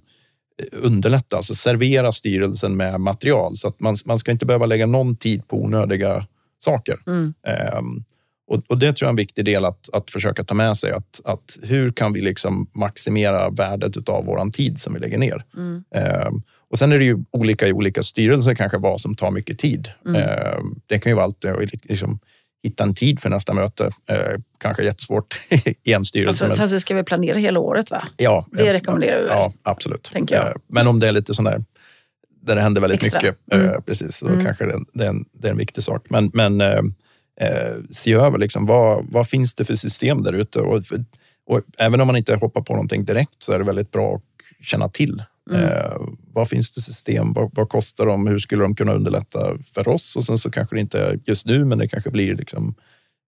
underlätta, alltså servera styrelsen med material så att man, man ska inte behöva lägga någon tid på onödiga saker. Mm. Um, och, och, det tror jag är en viktig del att, att försöka ta med sig. Att, att hur kan vi liksom maximera värdet av vår tid som vi lägger ner? Mm. Ehm, och sen är det ju olika i olika styrelser kanske vad som tar mycket tid. Mm. Ehm, det kan ju vara allt liksom, hitta en tid för nästa möte. Ehm, kanske jättesvårt i en styrelse. Fast, fast vi ska väl planera hela året? va? Ja, det rekommenderar vi väl? Ja, absolut. Tänker jag. Ehm, men om det är lite sån där där det händer väldigt Extra. mycket, eh, mm. precis, då mm. kanske det, det, är en, det är en viktig sak. Men, men ehm, eh, se över liksom, vad, vad finns det för system där ute. Och, och, även om man inte hoppar på någonting direkt så är det väldigt bra att känna till. Mm. Eh, vad finns det system? Vad, vad, kostar de? Hur skulle de kunna underlätta för oss? Och sen så kanske det inte är just nu, men det kanske blir liksom,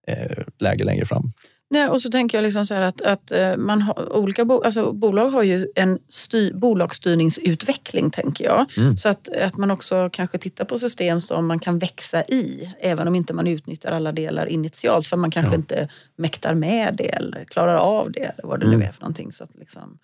eh, läge längre fram. Nej, och så tänker jag liksom så att, att eh, man har, olika bo, alltså bolag har ju en styr, bolagsstyrningsutveckling, tänker jag. Mm. Så att, att man också kanske tittar på system som man kan växa i, även om inte man utnyttjar alla delar initialt, för man kanske ja. inte mäktar med det eller klarar av det, eller vad det mm. nu är för någonting. Så att liksom,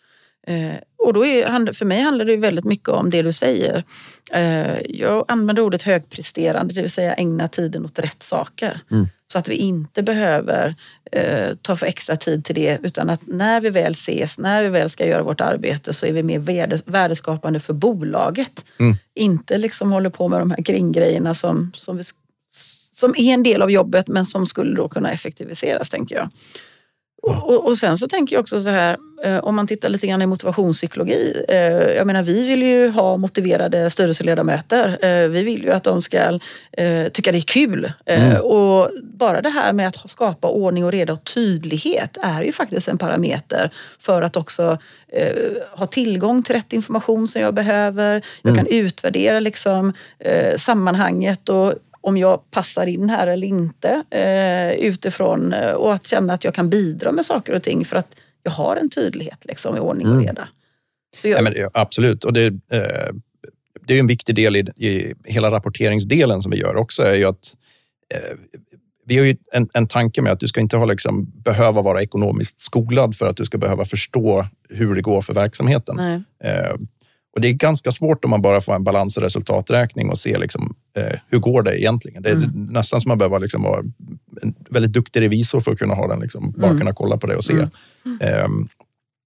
Eh, och då är, för mig handlar det väldigt mycket om det du säger. Eh, jag använder ordet högpresterande, det vill säga ägna tiden åt rätt saker. Mm. Så att vi inte behöver eh, ta för extra tid till det utan att när vi väl ses, när vi väl ska göra vårt arbete så är vi mer värdeskapande för bolaget. Mm. Inte liksom håller på med de här kringgrejerna som, som, vi, som är en del av jobbet men som skulle då kunna effektiviseras tänker jag. Och, och, sen så tänker jag också så här, eh, om man tittar lite grann i motivationspsykologi. Eh, jag menar, vi vill ju ha motiverade styrelseledamöter. Eh, vi vill ju att de ska tycka det är kul. Mm. Och bara det här med att skapa ordning och reda och tydlighet är ju faktiskt en parameter för att också ha tillgång till rätt information som jag behöver. Jag mm. kan utvärdera liksom, sammanhanget och om jag passar in här eller inte eh, utifrån eh, och att känna att jag kan bidra med saker och ting för att jag har en tydlighet liksom, i ordning och mm. reda. Jag... Nej, men, absolut, och det, eh, det är en viktig del i, i hela rapporteringsdelen som vi gör också, är ju att vi har ju en, en tanke med att du ska inte ha liksom, behöva vara ekonomiskt skolad för att du ska behöva förstå hur det går för verksamheten. Eh, och Det är ganska svårt om man bara får en balans och resultaträkning och se liksom, eh, hur går det egentligen. Det är mm. nästan som man behöver liksom vara en väldigt duktig revisor för att kunna ha den, liksom, bara mm. kunna kolla på det och se. Mm. Eh,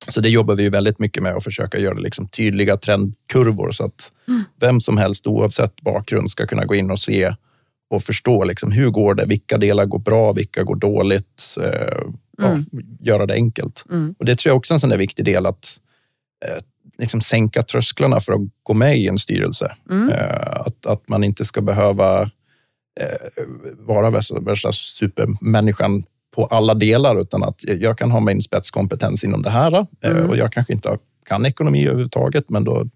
så det jobbar vi väldigt mycket med att försöka göra liksom tydliga trendkurvor så att mm. vem som helst oavsett bakgrund ska kunna gå in och se och förstå liksom, hur går det? Vilka delar går bra? Vilka går dåligt? Eh, mm. ja, göra det enkelt. Mm. Och Det tror jag också är en sån där viktig del att eh, liksom sänka trösklarna för att gå med i en styrelse. Mm. Eh, att, att man inte ska behöva eh, vara värsta, värsta supermänniskan på alla delar, utan att jag kan ha min spetskompetens inom det här eh, mm. och jag kanske inte kan ekonomi överhuvudtaget, men då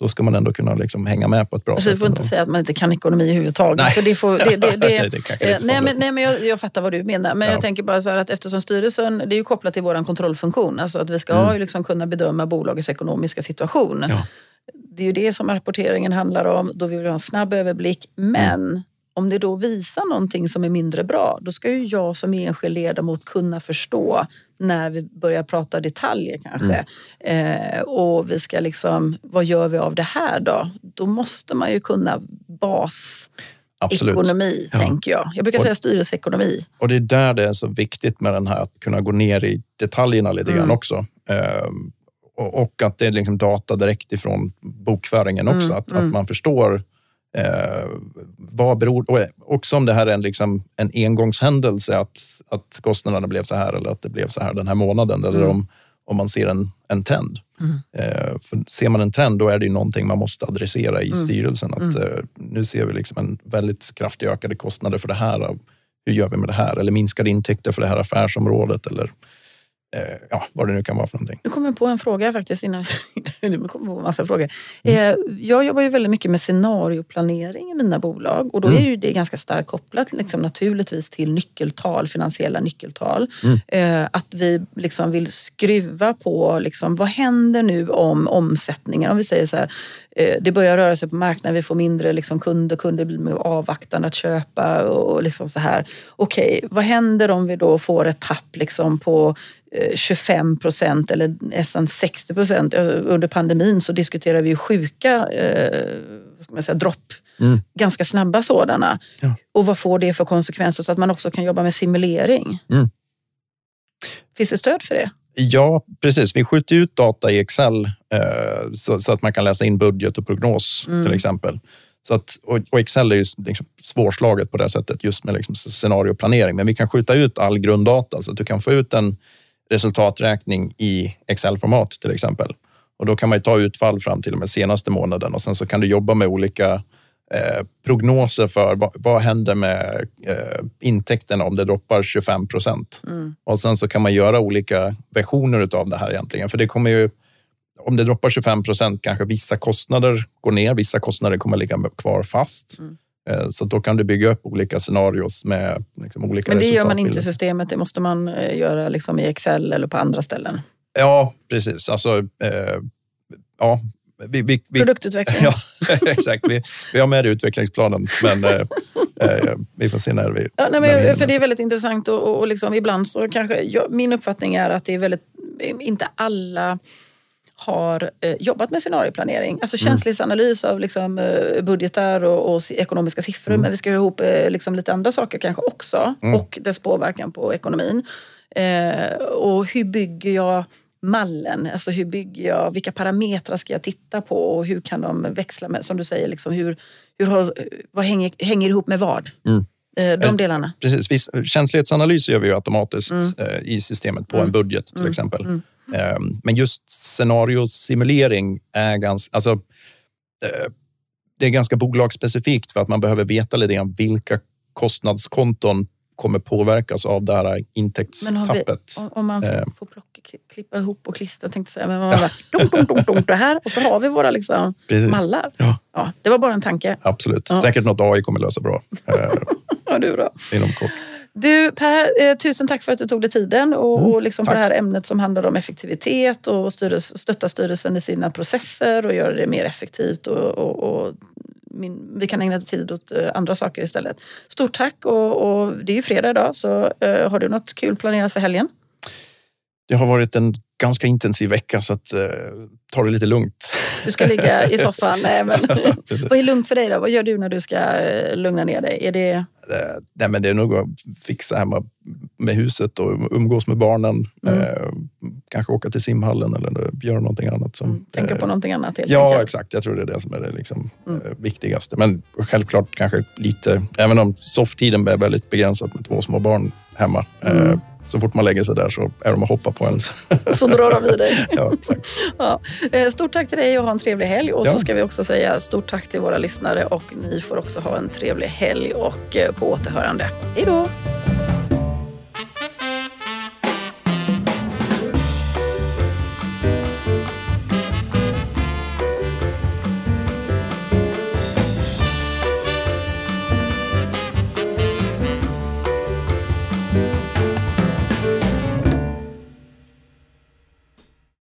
då ska man ändå kunna liksom hänga med på ett bra alltså, sätt. Du får inte säga att man inte kan ekonomi överhuvudtaget. Nej, för det får, det, det, det, det nej, men, nej, men jag, jag fattar vad du menar. Men ja. jag tänker bara så här att eftersom styrelsen, det är ju kopplat till vår kontrollfunktion. Alltså att vi ska mm. liksom kunna bedöma bolagets ekonomiska situation. Ja. Det är ju det som rapporteringen handlar om. Då vill vi ha en snabb överblick. Men mm. Om det då visar någonting som är mindre bra, då ska ju jag som enskild ledamot kunna förstå när vi börjar prata detaljer kanske. Mm. Eh, och vi ska liksom, vad gör vi av det här då? Då måste man ju kunna bas Absolut. ekonomi, ja. tänker jag. Jag brukar och, säga styrelseekonomi. Och det är där det är så viktigt med den här att kunna gå ner i detaljerna lite mm. grann också. Ehm, och, och, att det är liksom data direkt ifrån bokföringen också. Mm. Att, att mm. man förstår Eh, vad beror, och också om det här är en, liksom, en engångshändelse, att, att kostnaderna blev så här eller att det blev så här den här månaden. Eller mm. om, om man ser en, en trend. Mm. Eh, för ser man en trend, då är det ju någonting man måste adressera i mm. styrelsen. Att, mm. eh, nu ser vi liksom en väldigt kraftigt ökade kostnader för det här. Hur gör vi med det här? Eller minskade intäkter för det här affärsområdet. Eller ja, vad det nu kan vara för någonting. Nu kommer jag på en fråga faktiskt. Innan, nu kommer på en massa frågor. Mm. Eh, jag jobbar ju väldigt mycket med scenarioplanering i mina bolag och då mm. är ju det ganska starkt kopplat liksom, naturligtvis till nyckeltal, finansiella nyckeltal. Mm. Eh, att vi liksom vill skruva på liksom, vad händer nu om omsättningen? Om vi säger så här, eh, det börjar röra sig på marknaden, vi får mindre liksom, kunder, kunder blir mer avvaktande att köpa och liksom så här. Okej, okay, vad händer om vi då får ett tapp liksom, på 25 procent eller nästan 60 procent. Under pandemin så diskuterar vi sjuka eh, vad ska man säga, dropp. Mm. Ganska snabba sådana. Ja. Och vad får det för konsekvenser så att man också kan jobba med simulering? Mm. Finns det stöd för det? Ja, precis. Vi skjuter ut data i Excel eh, så, så, att man kan läsa in budget och prognos mm. till exempel. Så att, och, Excel är ju liksom svårslaget på det sättet just med liksom scenarioplanering. Men vi kan skjuta ut all grunddata så att du kan få ut en resultaträkning i Excel-format till exempel. Och då kan man ta utfall fram till och med senaste månaden och sen så kan du jobba med olika eh, prognoser för vad, vad händer med eh, intäkterna om det droppar 25 procent. Mm. Och sen så kan man göra olika versioner av det här egentligen. För det kommer ju, om det droppar 25 procent kanske vissa kostnader går ner, vissa kostnader kommer ligga kvar fast. Mm. Eh, så då kan du bygga upp olika scenarios med liksom olika Men det gör man inte i systemet, det måste man eh, göra liksom i Excel eller på andra ställen? Ja, precis. Alltså, eh, ja, vi, vi, vi, Produktutveckling. Ja, exakt. Vi, vi har med det i utvecklingsplanen, men eh, eh, vi får se när vi... Ja, nej, men, vi för det är väldigt intressant och, och liksom, ibland så kanske... Jag, min uppfattning är att det är väldigt... Inte alla har eh, jobbat med scenarioplanering. Alltså mm. känslighetsanalys av liksom, eh, budgetar och, och, ekonomiska siffror. Mm. Men vi ska ha ihop eh, liksom, lite andra saker kanske också. Mm. Och dess påverkan på ekonomin. Eh, och hur bygger jag mallen? Alltså hur bygger jag, vilka parametrar ska jag titta på och hur kan de växla med, som du säger, liksom, hur, hur, vad hänger, hänger ihop med vad? Mm. De delarna. Precis, känslighetsanalys gör vi ju automatiskt mm. I systemet på en mm. budget till mm. exempel. Ehm, men just scenariosimulering är ganska... Alltså, eh, det är ganska bolagsspecifikt för att man behöver veta lite grann vilka kostnadskonton kommer påverkas av det här intäktstappet. Vi, om man får, ehm. plocka, klippa ihop och klistra, tänkte säga, men man bara, dum, dum, dum, det här och så har vi våra liksom mallar. Ja. ja. det var bara en tanke. Absolut. Ja. Säkert något AI kommer lösa bra. ja, du då. Inom kort. Du Per, eh, tusen tack för att du tog dig tiden och, Mm, och liksom på det här ämnet som handlar om effektivitet och styrelse, stötta styrelsen i sina processer och göra det mer effektivt. Och, och, och min, vi kan ägna tid åt eh, andra saker istället. Stort tack och, och det är ju fredag idag så eh, har du något kul planerat för helgen? Det har varit en ganska intensiv vecka så att, eh, ta det lite lugnt. Du ska ligga i soffan. Nej, men, vad är lugnt för dig då? Vad gör du när du ska lugna ner dig? Är det... Eh, Nej, men det är nog att fixa hemma med huset och umgås med barnen. Mm. Eh, kanske åka till simhallen eller göra någonting annat. Som, Mm, tänka på eh, någonting annat helt Ja, enkelt. exakt. Jag tror det är det som är det liksom, Mm. eh, viktigaste. Men självklart kanske lite, även om softtiden är väldigt begränsad med två små barn hemma. Eh, Mm. Så fort man lägger sig där så är de och hoppar på en. Så drar de i dig. ja, exakt. Ja. Eh, Stort tack till dig och ha en trevlig helg. Och så Ja. ska vi också säga stort tack till våra lyssnare och ni får också ha en trevlig helg och eh, på återhörande. Hej då!